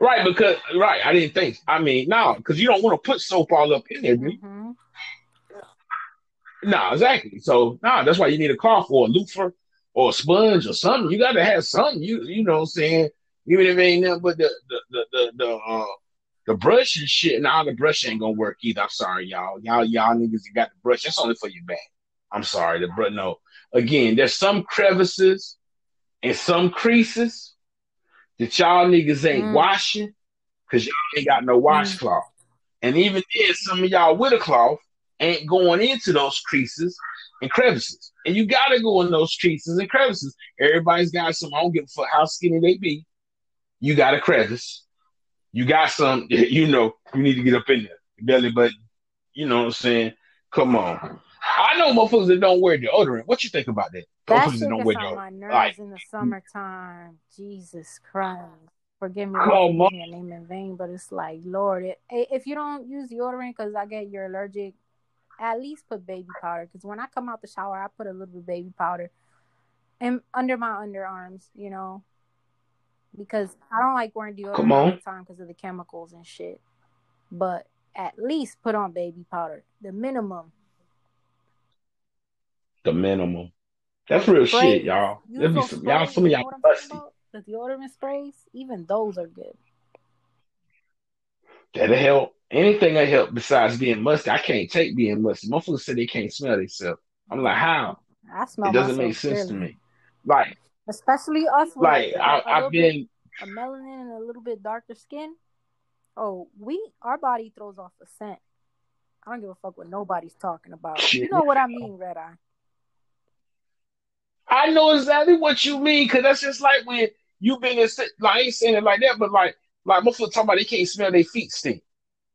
Right, because right, I didn't think. I mean, no, because you don't want to put soap all up in there, do you? hmm No, exactly. So no, that's why you need a cloth or a loofah or a sponge or something. You got to have something. You you know what I'm saying Even if it ain't nothing but the the the the, the uh the brush and shit, and all the brush ain't gonna work either. I'm sorry, y'all. Y'all, y'all niggas got the brush. That's only for your back. I'm sorry, the brush. No, again, there's some crevices and some creases that y'all niggas ain't mm. washing because y'all ain't got no washcloth. Mm. And even then, some of y'all with a cloth ain't going into those creases and crevices. And you gotta go in those creases and crevices. Everybody's got some. I don't give a fuck how skinny they be. You got a crevice you got some, (laughs) you know, you need to get up in there, belly button. You know what I'm saying? Come on. I know motherfuckers that don't wear deodorant. What you think about that? That shit don't on my nerves like, in the summertime. Jesus Christ. Forgive me for your name in vain, but it's like, Lord, it, if you don't use deodorant because I get you're allergic, at least put baby powder. Because when I come out the shower, I put a little bit of baby powder and under my underarms, you know, because I don't like wearing deodorant all the time because of the chemicals and shit. But at least put on baby powder, the minimum. The minimum. That's real sprays. shit, y'all. There be some, y'all, some of y'all busty. The deodorant sprays, even those are good. That'll help. Anything that help besides being musty. I can't take being musty. Most Motherfuckers say they can't smell themselves. I'm like, how? I smell. It doesn't make sense clearly. to me. Like especially us. like I, have been a melanin and a little bit darker skin. Oh, we our body throws off a scent. I don't give a fuck what nobody's talking about. Shit. You know what I mean, Red Eye. I know exactly what you mean, cause that's just like when you been in like I ain't saying it like that, but like like motherfuckers talking about they can't smell their feet stink.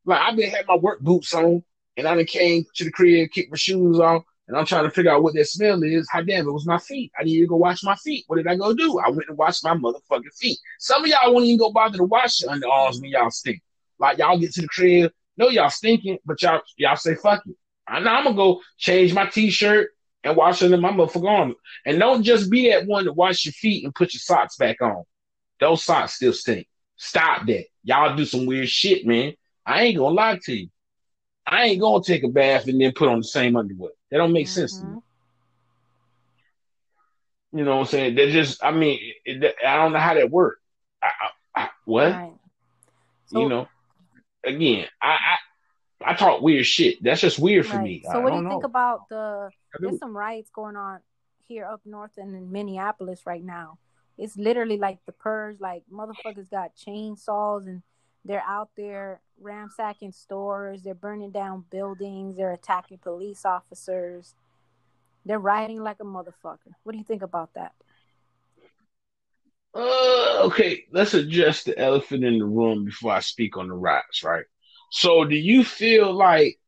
Like I've been had my work boots on and I done came to the crib, kicked my shoes off, and I'm trying to figure out what that smell is. How damn, it was my feet. I need to go wash my feet. What did I go do? I went and washed my motherfucking feet. Some of y'all won't even go bother to wash your underarms when y'all stink. Like y'all get to the crib, know y'all stinking, but y'all y'all say fuck it. I know I'm gonna go change my t-shirt and wash under my motherfucking arm. And don't just be that one to wash your feet and put your socks back on. Those socks still stink. Stop that. Y'all do some weird shit, man. I ain't gonna lie to you. I ain't gonna take a bath and then put on the same underwear. That don't make mm-hmm. sense to me. Mm-hmm. You know what I'm saying? They just, I mean, it, I don't know how that works. I, I, I, what? Right. So, you know, again, I, I, I talk weird shit. That's just weird for me. So, what do you know. think about the? There's some riots going on here up north and in Minneapolis right now. It's literally like the purge. Like motherfuckers got chainsaws and they're out there ransacking stores, they're burning down buildings, they're attacking police officers. They're rioting like a motherfucker. What do you think about that? Uh, okay, let's address the elephant in the room before I speak on the riots, right? So, do you feel like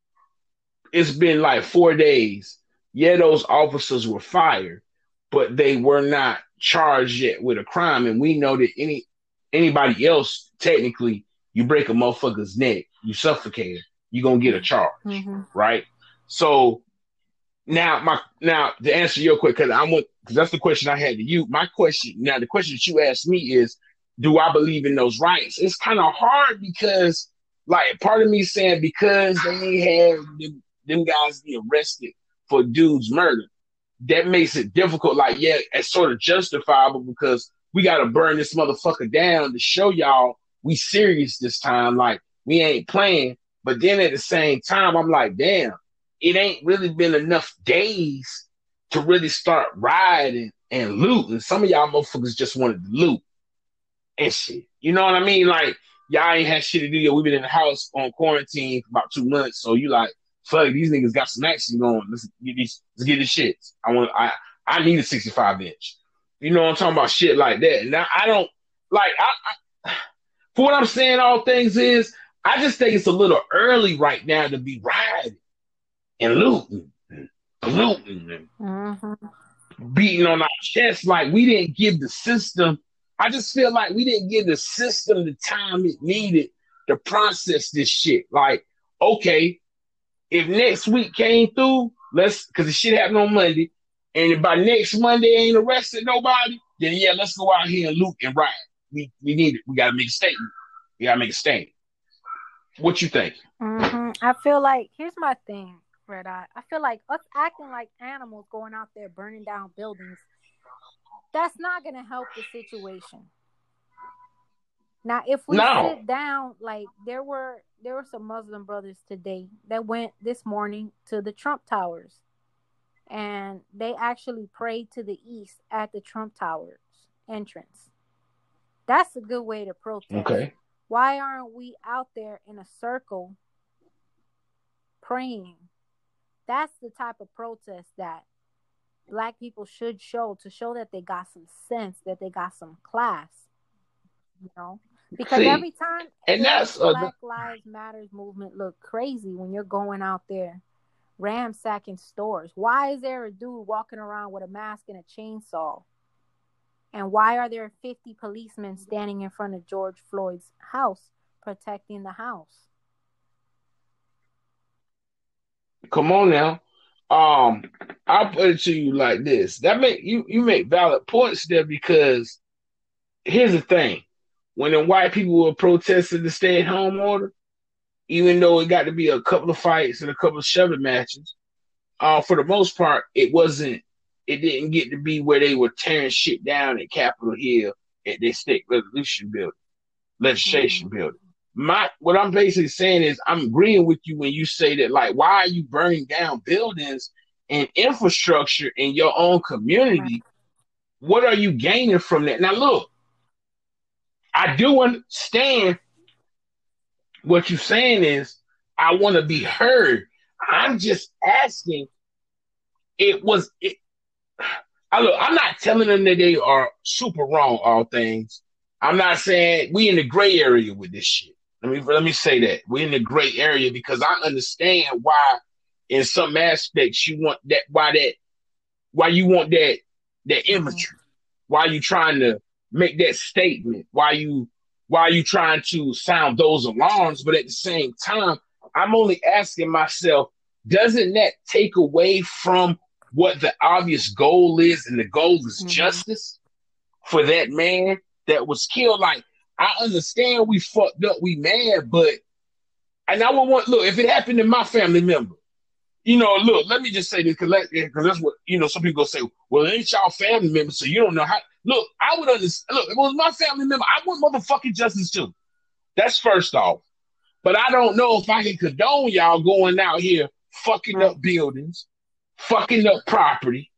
it's been like four days? Yeah, those officers were fired, but they were not charged yet with a crime, and we know that any anybody else technically you break a motherfucker's neck, you suffocate her, you're gonna get a charge, mm-hmm. right? So now my now to answer your question, because I'm because that's the question I had to you. My question now, the question that you asked me is, do I believe in those rights? It's kind of hard because, like, part of me saying because they had them, them guys be arrested for dude's murder, that makes it difficult. Like, yeah, it's sort of justifiable because we got to burn this motherfucker down to show y'all we serious this time. Like we ain't playing. But then at the same time, I'm like, damn, it ain't really been enough days to really start riding and looting. Some of y'all motherfuckers just wanted to loot and shit. You know what I mean? Like y'all ain't had shit to do yet. We've been in the house on quarantine for about two months. So you like, fuck, these niggas got some action going. Let's get these, let's get this shit. I want, I, I need a 65 inch. You know what I'm talking about? Shit like that. Now I don't like, I, I (sighs) for what I'm saying, all things is, I just think it's a little early right now to be riding and looting, and looting, and mm-hmm. beating on our chest like we didn't give the system. I just feel like we didn't give the system the time it needed to process this shit. Like, okay, if next week came through, let's because the shit happened on Monday, and if by next Monday ain't arrested nobody, then yeah, let's go out here and loot and riot. we we need it. We got to make a statement. We got to make a statement. What you think? Mm-hmm. I feel like here's my thing, Red Eye. I feel like us acting like animals going out there burning down buildings. That's not going to help the situation. Now, if we No. sit down, like there were there were some Muslim brothers today that went this morning to the Trump Towers, and they actually prayed to the east at the Trump Towers entrance. That's a good way to protest. Okay. Why aren't we out there in a circle praying? That's the type of protest that black people should show to show that they got some sense, that they got some class. You know? Because See, every time and that's uh, Black Lives Matters movement look crazy when you're going out there ransacking stores. Why is there a dude walking around with a mask and a chainsaw? And why are there 50 policemen standing in front of George Floyd's house protecting the house? come on now. Um, I'll put it to you like this. That make you you make valid points there because here's the thing. When the white people were protesting the stay at home order, even though it got to be a couple of fights and a couple of shoving matches, uh, for the most part, it wasn't it didn't get to be where they were tearing shit down at Capitol Hill at their state resolution building, legislation building. My what I'm basically saying is I'm agreeing with you when you say that like why are you burning down buildings and infrastructure in your own community? What are you gaining from that? Now look, I do understand what you're saying is I want to be heard. I'm just asking. It was it. I look. I'm not telling them that they are super wrong. All things. I'm not saying we in the gray area with this shit. Let me let me say that we're in a gray area because I understand why, in some aspects, you want that. Why that? Why you want that? That imagery. Why you trying to make that statement? Why you? Why you trying to sound those alarms? But at the same time, I'm only asking myself, doesn't that take away from what the obvious goal is? And the goal is Mhm. justice for that man that was killed. Like, I understand we fucked up, we mad, but and I would want look if it happened to my family member. You know, look, let me just say this because that's what you know. Some people say, "Well, it ain't y'all family member, so you don't know how." Look, I would understand. Look, if it was my family member, I want motherfucking justice too. That's first off. But I don't know if I can condone y'all going out here fucking up buildings, fucking up property,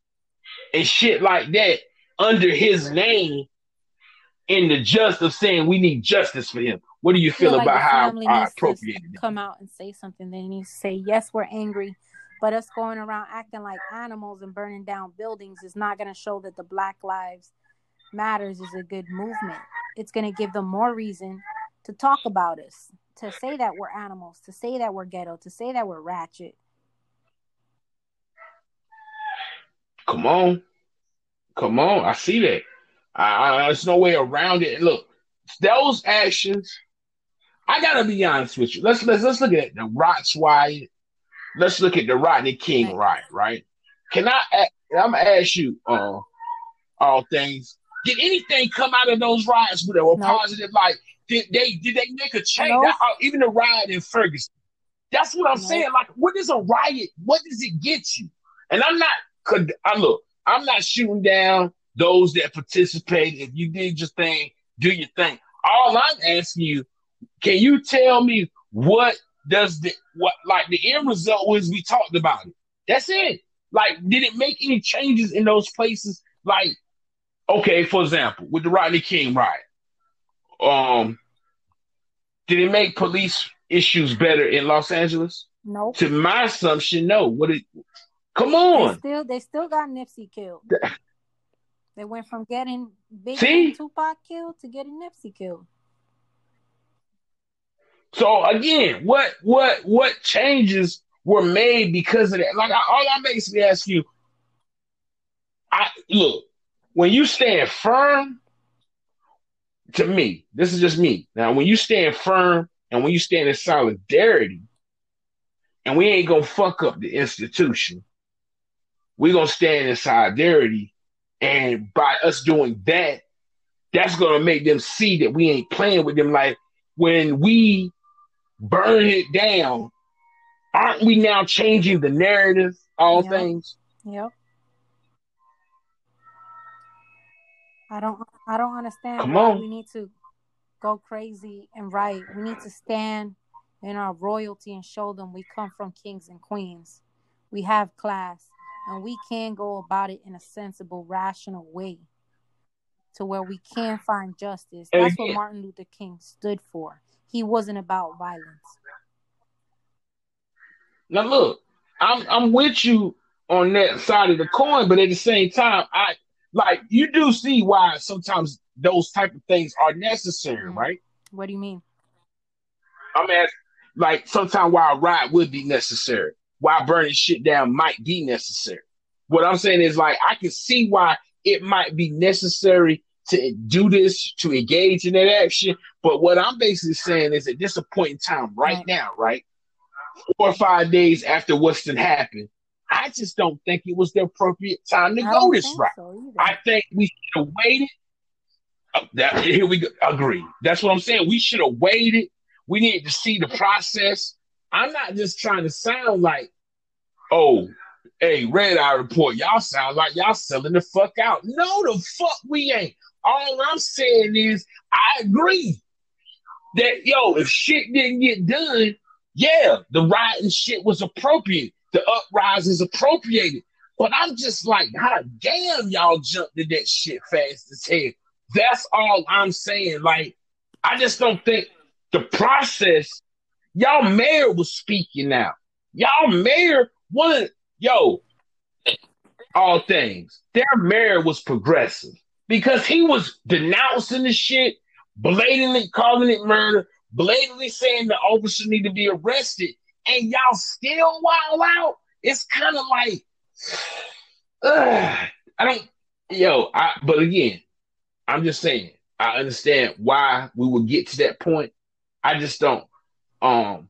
and shit like that under his name in the just of saying we need justice for him. What do you feel like about how I appropriated come out and say something. They need to say, yes, we're angry, but us going around acting like animals and burning down buildings is not going to show that the Black Lives Matters is a good movement. It's going to give them more reason to talk about us, to say that we're animals, to say that we're ghetto, to say that we're ratchet. Come on. Come on. I see that. I, I, there's no way around it. And look, those actions, I gotta be honest with you. Let's let's let's look at the Rots Wyatt. Let's look at the Rodney King riot, right? Can I? I'm gonna ask you, uh, all things. Did anything come out of those riots a No. positive? Like, did they did they make a change? That- uh, even the riot in Ferguson. That's what I'm saying. Like, what is a riot? What does it get you? And I'm not. Could I look? I'm not shooting down those that participate. If you did your thing, do your thing. All I'm asking you, can you tell me what does the what like the end result was? We talked about it. That's it. Like, did it make any changes in those places? Like, okay, for example, with the Rodney King riot, um, did it make police issues better in Los Angeles? Nope. To my assumption, no. What it? Come They on. still they still got Nipsey killed. (laughs) They went from getting Big See? Tupac killed to getting Nipsey killed. So again, what what what changes were made because of that? Like I, all I basically ask you, I look when you stand firm. To me, this is just me. Now, when you stand firm and when you stand in solidarity, and we ain't gonna fuck up the institution, we gonna stand in solidarity, and by us doing that, that's gonna make them see that we ain't playing with them. Like when we burn it down, aren't we now changing the narrative? All Yeah. things. Yep. I don't I don't understand Come on. we need to go crazy and right. We need to stand in our royalty and show them we come from kings and queens. We have class and we can go about it in a sensible, rational way to where we can find justice. That's what Martin Luther King stood for. He wasn't about violence. Now look, I'm I'm with you on that side of the coin, but at the same time, I like you do see why sometimes those type of things are necessary, mm-hmm. right? What do you mean? I'm asking, like sometimes why a ride would be necessary, why burning shit down might be necessary. What I'm saying is like I can see why it might be necessary to do this to engage in that action, but what I'm basically saying is at this point in time, right, now, right, four or five days after what's been happened, I just don't think it was the appropriate time to I go this route. So I think we should have waited. Oh, that, here we go. Agree. That's what I'm saying. We should have waited. We need to see the process. I'm not just trying to sound like, oh, hey, red eye report. Y'all sound like y'all selling the fuck out. No, the fuck we ain't. All I'm saying is I agree that yo, if shit didn't get done, yeah, the riot and shit was appropriate the uprising is appropriated. But I'm just like, how damn y'all jumped to that shit fast as hell. That's all I'm saying. Like, I just don't think the process. Y'all mayor was speaking now. Y'all mayor one yo, all things. Their mayor was progressive because he was denouncing the shit, blatantly calling it murder, blatantly saying the officer need to be arrested and y'all still wild out, it's kind of like, (sighs) I don't, yo, I, but again, I'm just saying, I understand why we would get to that point. I just don't, um,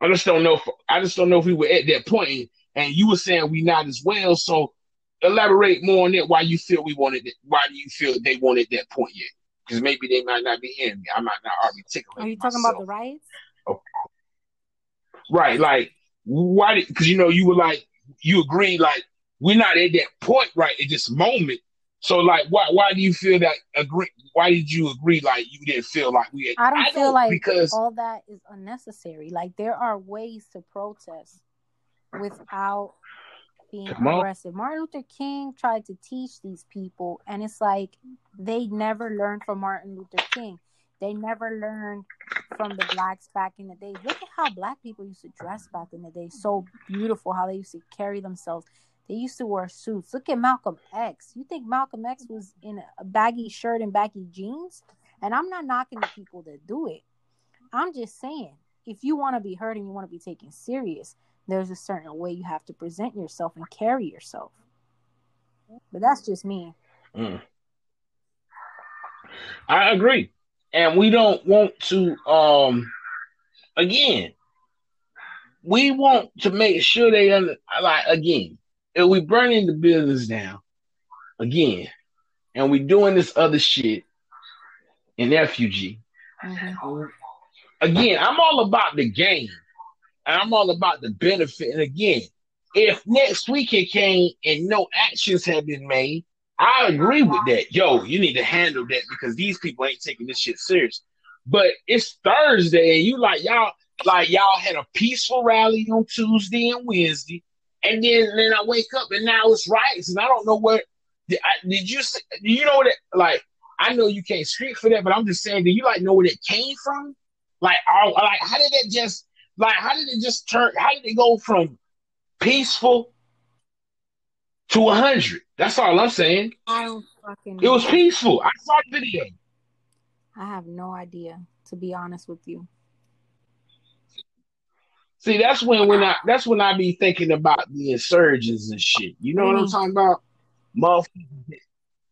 I just don't know if, I just don't know if we were at that point and you were saying we not as well. So elaborate more on that. Why you feel we wanted it? Why do you feel they wanted that point yet? Because maybe they might not be hearing me. I might not articulate. Are you talking about the riots? Okay. Right. Like, why? Because, you know, you were like, you agree, like, we're not at that point right at this moment. So, like, why why do you feel that agree? Why did you agree? Like, you didn't feel like we. Had, I don't I feel like because all that is unnecessary. Like, there are ways to protest without being aggressive. Martin Luther King tried to teach these people, and it's like they never learned from Martin Luther King. They never learned from the blacks back in the day. Look at how black people used to dress back in the day. So beautiful how they used to carry themselves. They used to wear suits. Look at Malcolm X. You think Malcolm X was in a baggy shirt and baggy jeans? And I'm not knocking the people that do it. I'm just saying, if you want to be heard and you want to be taken serious, there's a certain way you have to present yourself and carry yourself. But that's just me. Mm. I agree and we don't want to um again we want to make sure they under like again if we burning the business down again and we doing this other shit in refugee mm-hmm. again i'm all about the game and i'm all about the benefit and again if next week it came and no actions have been made I agree with that. Yo, you need to handle that because these people ain't taking this shit serious. But it's Thursday and you like y'all like y'all had a peaceful rally on Tuesday and Wednesday, and then then I wake up and now it's riots and I don't know where. Did, I, did you do you know that like I know you can't speak for that, but I'm just saying, do you like know where it came from? Like, are, like how did it just like how did it just turn? How did it go from peaceful to a 100. That's all I'm saying. I don't fucking It was peaceful. I saw the video. I have no idea, to be honest with you. See, that's when when I that's when I be thinking about the insurgents and shit. You know mm. what I'm mm. talking about? Motherfuckers.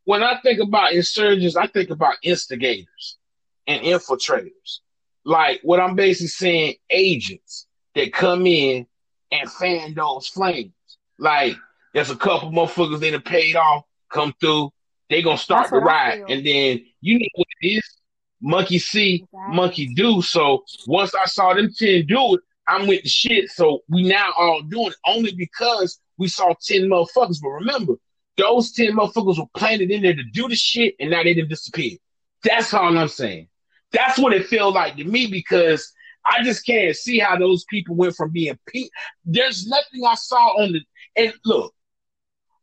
When I think about insurgents, I think about instigators and infiltrators. Like what I'm basically saying, agents that come in and fan those flames. Like there's a couple motherfuckers that have paid off, come through. They gonna start the ride, and then you know what it is. Monkey see, exactly. monkey do. So once I saw them ten do it, I'm with the shit. So we now all doing it only because we saw ten motherfuckers. But remember, those ten motherfuckers were planted in there to do the shit, and now they didn't disappear. That's all I'm saying. That's what it felt like to me because I just can't see how those people went from being pe- There's nothing I saw on the and look,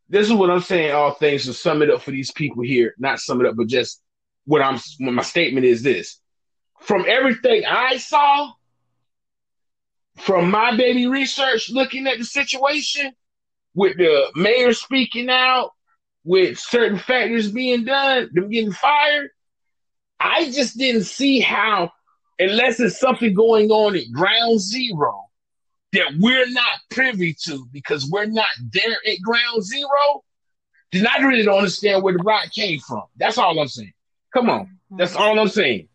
this is what I'm saying. All things to sum it up for these people here, not sum it up, but just what I'm. What my statement is this: from everything I saw, from my baby research, looking at the situation, with the mayor speaking out, with certain factors being done, them getting fired, I just didn't see how, unless it's something going on at ground zero that we're not privy to because we're not there at ground zero, then I really don't understand where the rock came from. That's all I'm saying. Come on. That's mm-hmm. all I'm saying.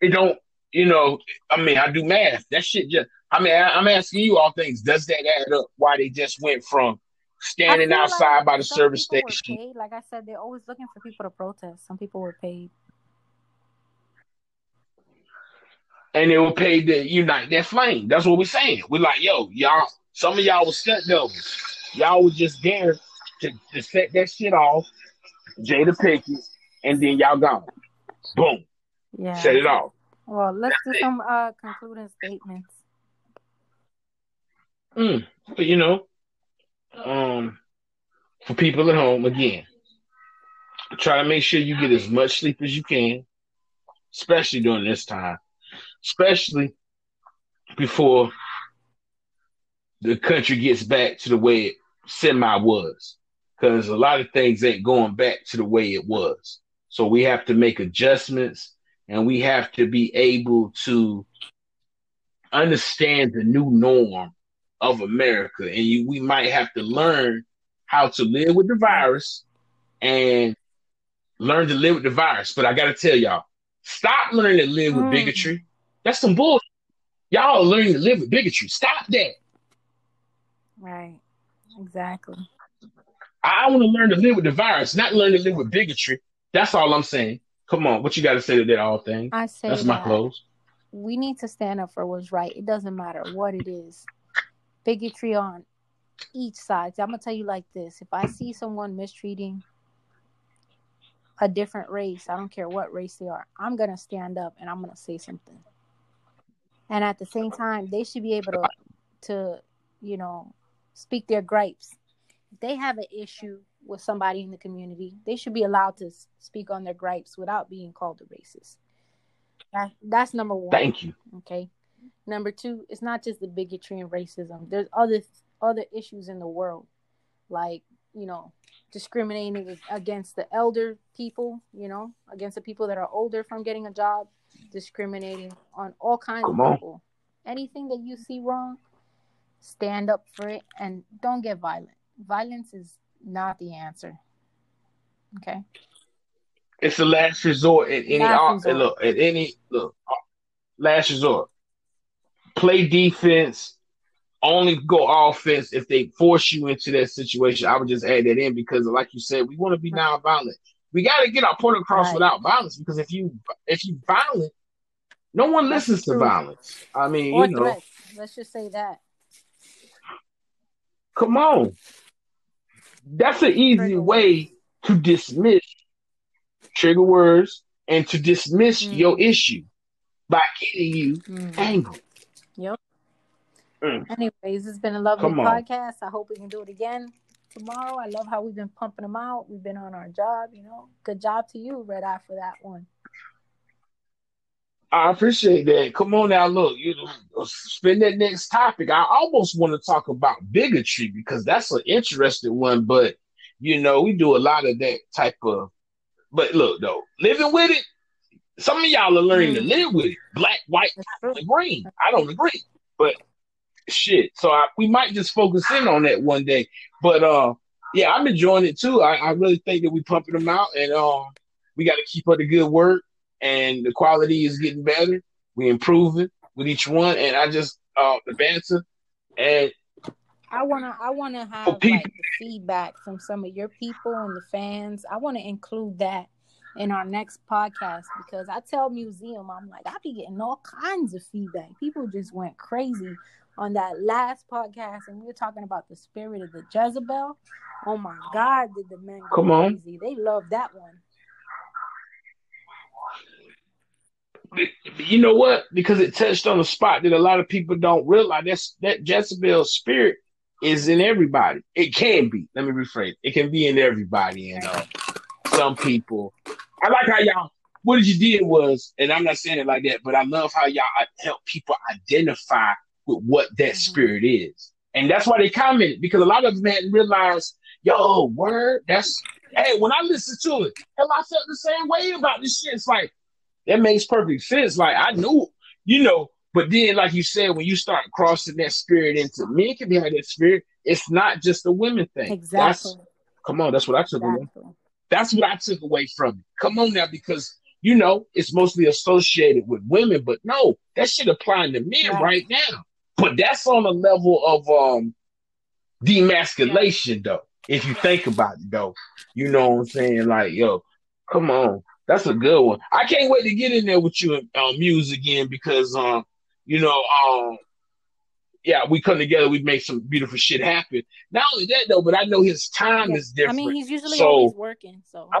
It don't, you know, I mean, I do math. That shit just, I mean, I, am asking you all things. Does that add up? Why they just went from standing outside like by the service station? Like I said, they're always looking for people to protest. Some people were paid. and they were paid to unite that flame. That's what we're saying. We're like, yo, y'all, some of y'all was stunt doubles. Y'all was just there to, to set that shit off, Jada Pinkett, and then y'all gone. Boom. Yeah. Set it off. Well, let's That's do it. some uh, concluding statements. Mm, but you know, um, for people at home, again, try to make sure you get as much sleep as you can, especially during this time especially before the country gets back to the way it semi was. Because a lot of things ain't going back to the way it was. So we have to make adjustments and we have to be able to understand the new norm of America. And you, we might have to learn how to live with the virus and learn to live with the virus. But I got to tell y'all, stop learning to live with mm. bigotry that's some bullshit. Y'all are learning to live with bigotry. Stop that. Right. Exactly. I want to learn to live with the virus, not learn to live with bigotry. That's all I'm saying. Come on, what you got to say to that all thing? I say that's that my close. We need to stand up for what's right. It doesn't matter what it is. Bigotry on each side. I'm gonna tell you like this: if I see someone mistreating a different race, I don't care what race they are, I'm gonna stand up and I'm gonna say something and at the same time they should be able to to you know speak their gripes if they have an issue with somebody in the community they should be allowed to speak on their gripes without being called a racist. That, that's number one. Thank you. Okay. Number two it's not just the bigotry and racism. There's other other issues in the world like you know discriminating against the elder people you know against the people that are older from getting a job discriminating on all kinds Come of people. Anything that you see wrong, stand up for it and don't get violent. Violence is not the answer. Okay. It's the last resort at any last resort. look at any look last resort. Play defense. Only go offense if they force you into that situation. I would just add that in because, like you said, we want to be non-violent. We got to get our point across right. without violence because if you if you violent, no one That's listens true. to violence. I mean, or you know. Threats. Let's just say that. Come on. That's an easy way to dismiss trigger words and to dismiss mm. your issue by getting you mm. angry. Yep. Mm. Anyways, it's been a lovely podcast. I hope we can do it again tomorrow. I love how we've been pumping them out. We've been on our job, you know. Good job to you, Red Eye, for that one. I appreciate that. Come on now, look, you know, spin that next topic. I almost want to talk about bigotry because that's an interesting one, but you know, we do a lot of that type of. But look, though, living with it, some of y'all are learning mm. to live with it. Black, white, green. I don't agree, but shit. So I, we might just focus in on that one day. But uh, yeah, I'm enjoying it too. I, I really think that we pumping them out, and um, we got to keep up the good work and the quality is getting better. We improving with each one, and I just uh the banter and I wanna I wanna have like the feedback from some of your people and the fans. I wanna include that in our next podcast because I tell museum I'm like I be getting all kinds of feedback. People just went crazy on that last podcast and we were talking about the spirit of the Jezebel. Oh my God, did the men go Come crazy? On. They love that one. You know what? Because it touched on a spot that a lot of people don't realize. That's that Jezebel spirit is in everybody. It can be. Let me rephrase. It can be in everybody. And uh, some people. I like how y'all. What you did was, and I'm not saying it like that, but I love how y'all help people identify with what that mm-hmm. spirit is, and that's why they commented because a lot of them hadn't realized. Yo, word. That's hey. When I listen to it, hell, I felt the same way about this shit. It's like that makes perfect sense. Like I knew, you know, but then, like you said, when you start crossing that spirit into men can be have that spirit, it's not just a women thing. Exactly. That's, come on, that's what I took exactly. away. That's what I took away from it. Come on now, because you know it's mostly associated with women, but no, that shit applying to men right, right now. But that's on a level of um demasculation, yeah. though. If you think about it, though, you know what I'm saying? Like, yo, come on. That's a good one. I can't wait to get in there with you and uh, Muse again because, um, you know, um, yeah, we come together, we make some beautiful shit happen. Not only that though, but I know his time yeah. is different. I mean, he's usually so, always working, so I,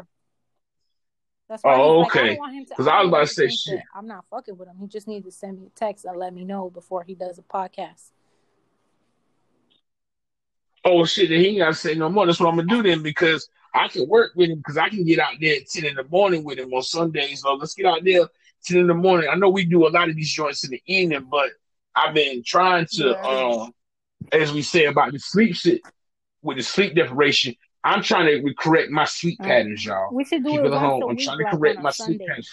that's why. Oh, okay. Because I, I, was about to say shit. I'm not fucking with him. He just needs to send me a text and let me know before he does a podcast. Oh shit! Then he ain't gotta say no more. That's what I'm gonna do then because I can work with him because I can get out there at 10 in the morning with him on Sundays. So let's get out there 10 in the morning. I know we do a lot of these joints in the evening, but I've been trying to, yeah. um, as we say about the sleep shit, with the sleep deprivation, I'm trying to correct my sleep mm. patterns, y'all. We should do it, it home. I'm trying to correct my sleep patterns.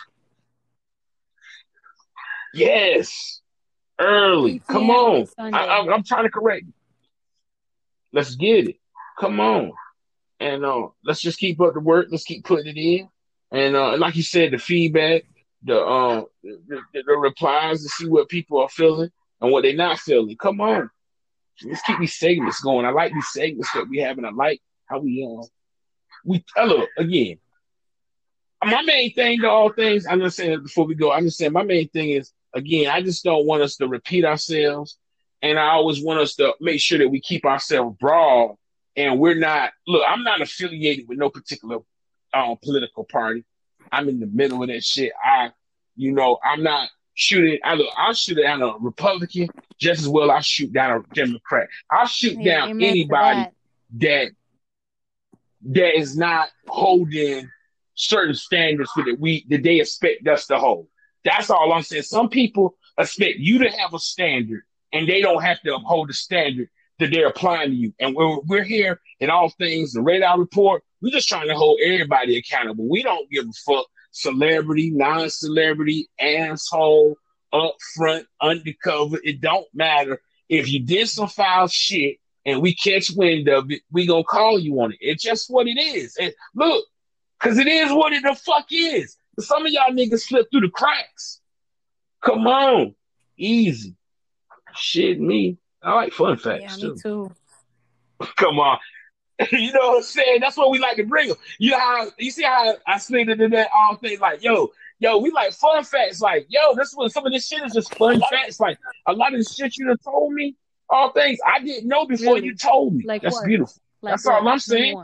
Yes, early. Come on. I, am trying to correct. Let's get it. Come on and uh, let's just keep up the work. Let's keep putting it in, and uh, like you said, the feedback, the uh, the, the, replies to see what people are feeling and what they're not feeling. Come on, let's keep these segments going. I like these segments that we have, and I like how we uh we uh, look again. My main thing to all things, I'm just saying before we go, I'm just saying my main thing is again, I just don't want us to repeat ourselves, and I always want us to make sure that we keep ourselves broad and we're not. Look, I'm not affiliated with no particular um, political party. I'm in the middle of that shit. I, you know, I'm not shooting. I look, I'll shoot down a Republican just as well. I shoot down a Democrat. I'll shoot yeah, down anybody that. that that is not holding certain standards that we that they expect us to hold. That's all I'm saying. Some people expect you to have a standard and they don't have to uphold the standard that they're applying to you. And we're, we're here in all things, the radar report, we're just trying to hold everybody accountable. We don't give a fuck celebrity, non-celebrity, asshole, upfront, undercover. It don't matter. If you did some foul shit and we catch wind of it, we gonna call you on it. It's just what it is. And look, cause it is what it the fuck is. Some of y'all niggas slip through the cracks. Come on. Easy. Shit me. I like fun facts yeah, too. Me too. (laughs) Come on. (laughs) you know what I'm saying? That's what we like to bring them. You know how you see how I slid into that all things like, yo, yo, we like fun facts. Like, yo, this was some of this shit is just fun facts. Like a lot of the shit you have told me, all things I didn't know before really? you told me. Like That's what? beautiful. Like That's what? all I'm saying. Name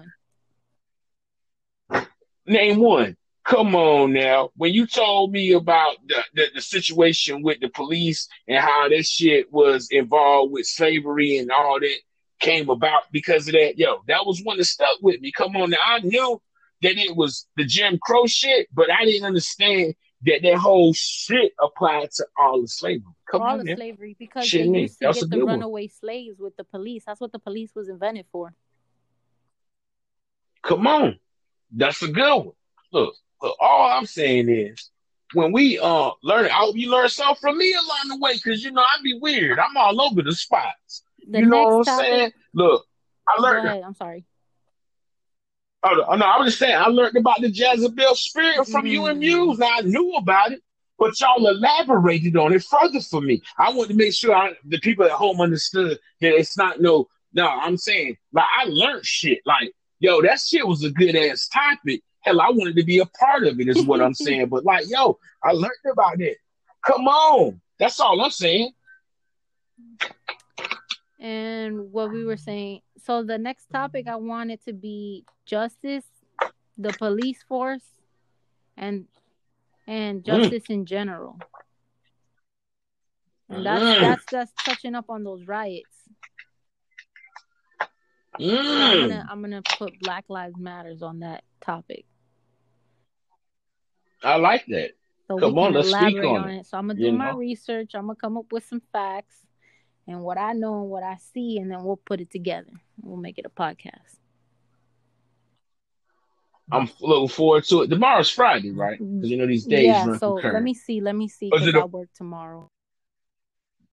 one. Name one. Come on now. When you told me about the, the, the, situation with the police and how this shit was involved with slavery and all that came about because of that, yo, that was one that stuck with me. Come on now. I knew that it was the Jim Crow shit, but I didn't understand that that whole shit applied to all the slavery. Come all on, the man. slavery because shit they used to get the runaway one. slaves with the police. That's what the police was invented for. Come on. That's a good one. Look, all I'm saying is when we uh learn, I hope you learn something from me along the way, because you know I'd be weird. I'm all over the spots. The you know what I'm topic, saying? Look, I learned. Ahead, I'm sorry. Oh no, I was just saying I learned about the Jezebel spirit from mm. you and Muse. Now I knew about it, but y'all elaborated on it further for me. I wanted to make sure I, the people at home understood that it's not no. No, I'm saying like I learned shit. Like yo, that shit was a good ass topic Hell, I wanted to be a part of it, is what I'm (laughs) saying. But like, yo, I learned about it. Come on. That's all I'm saying. And what we were saying. So the next topic I wanted to be justice, the police force, and and justice mm. in general. And that's mm. that's that's touching up on those riots. Mm. I'm gonna I'm gonna put Black Lives Matters on that topic. I like that. So come on, let's speak on, it. it. So I'm gonna do my know? research. I'm gonna come up with some facts and what I know and what I see, and then we'll put it together. We'll make it a podcast. I'm looking forward to it. Tomorrow's Friday, right? Because you know these days. Yeah. So let me see. Let me see. Because I work tomorrow.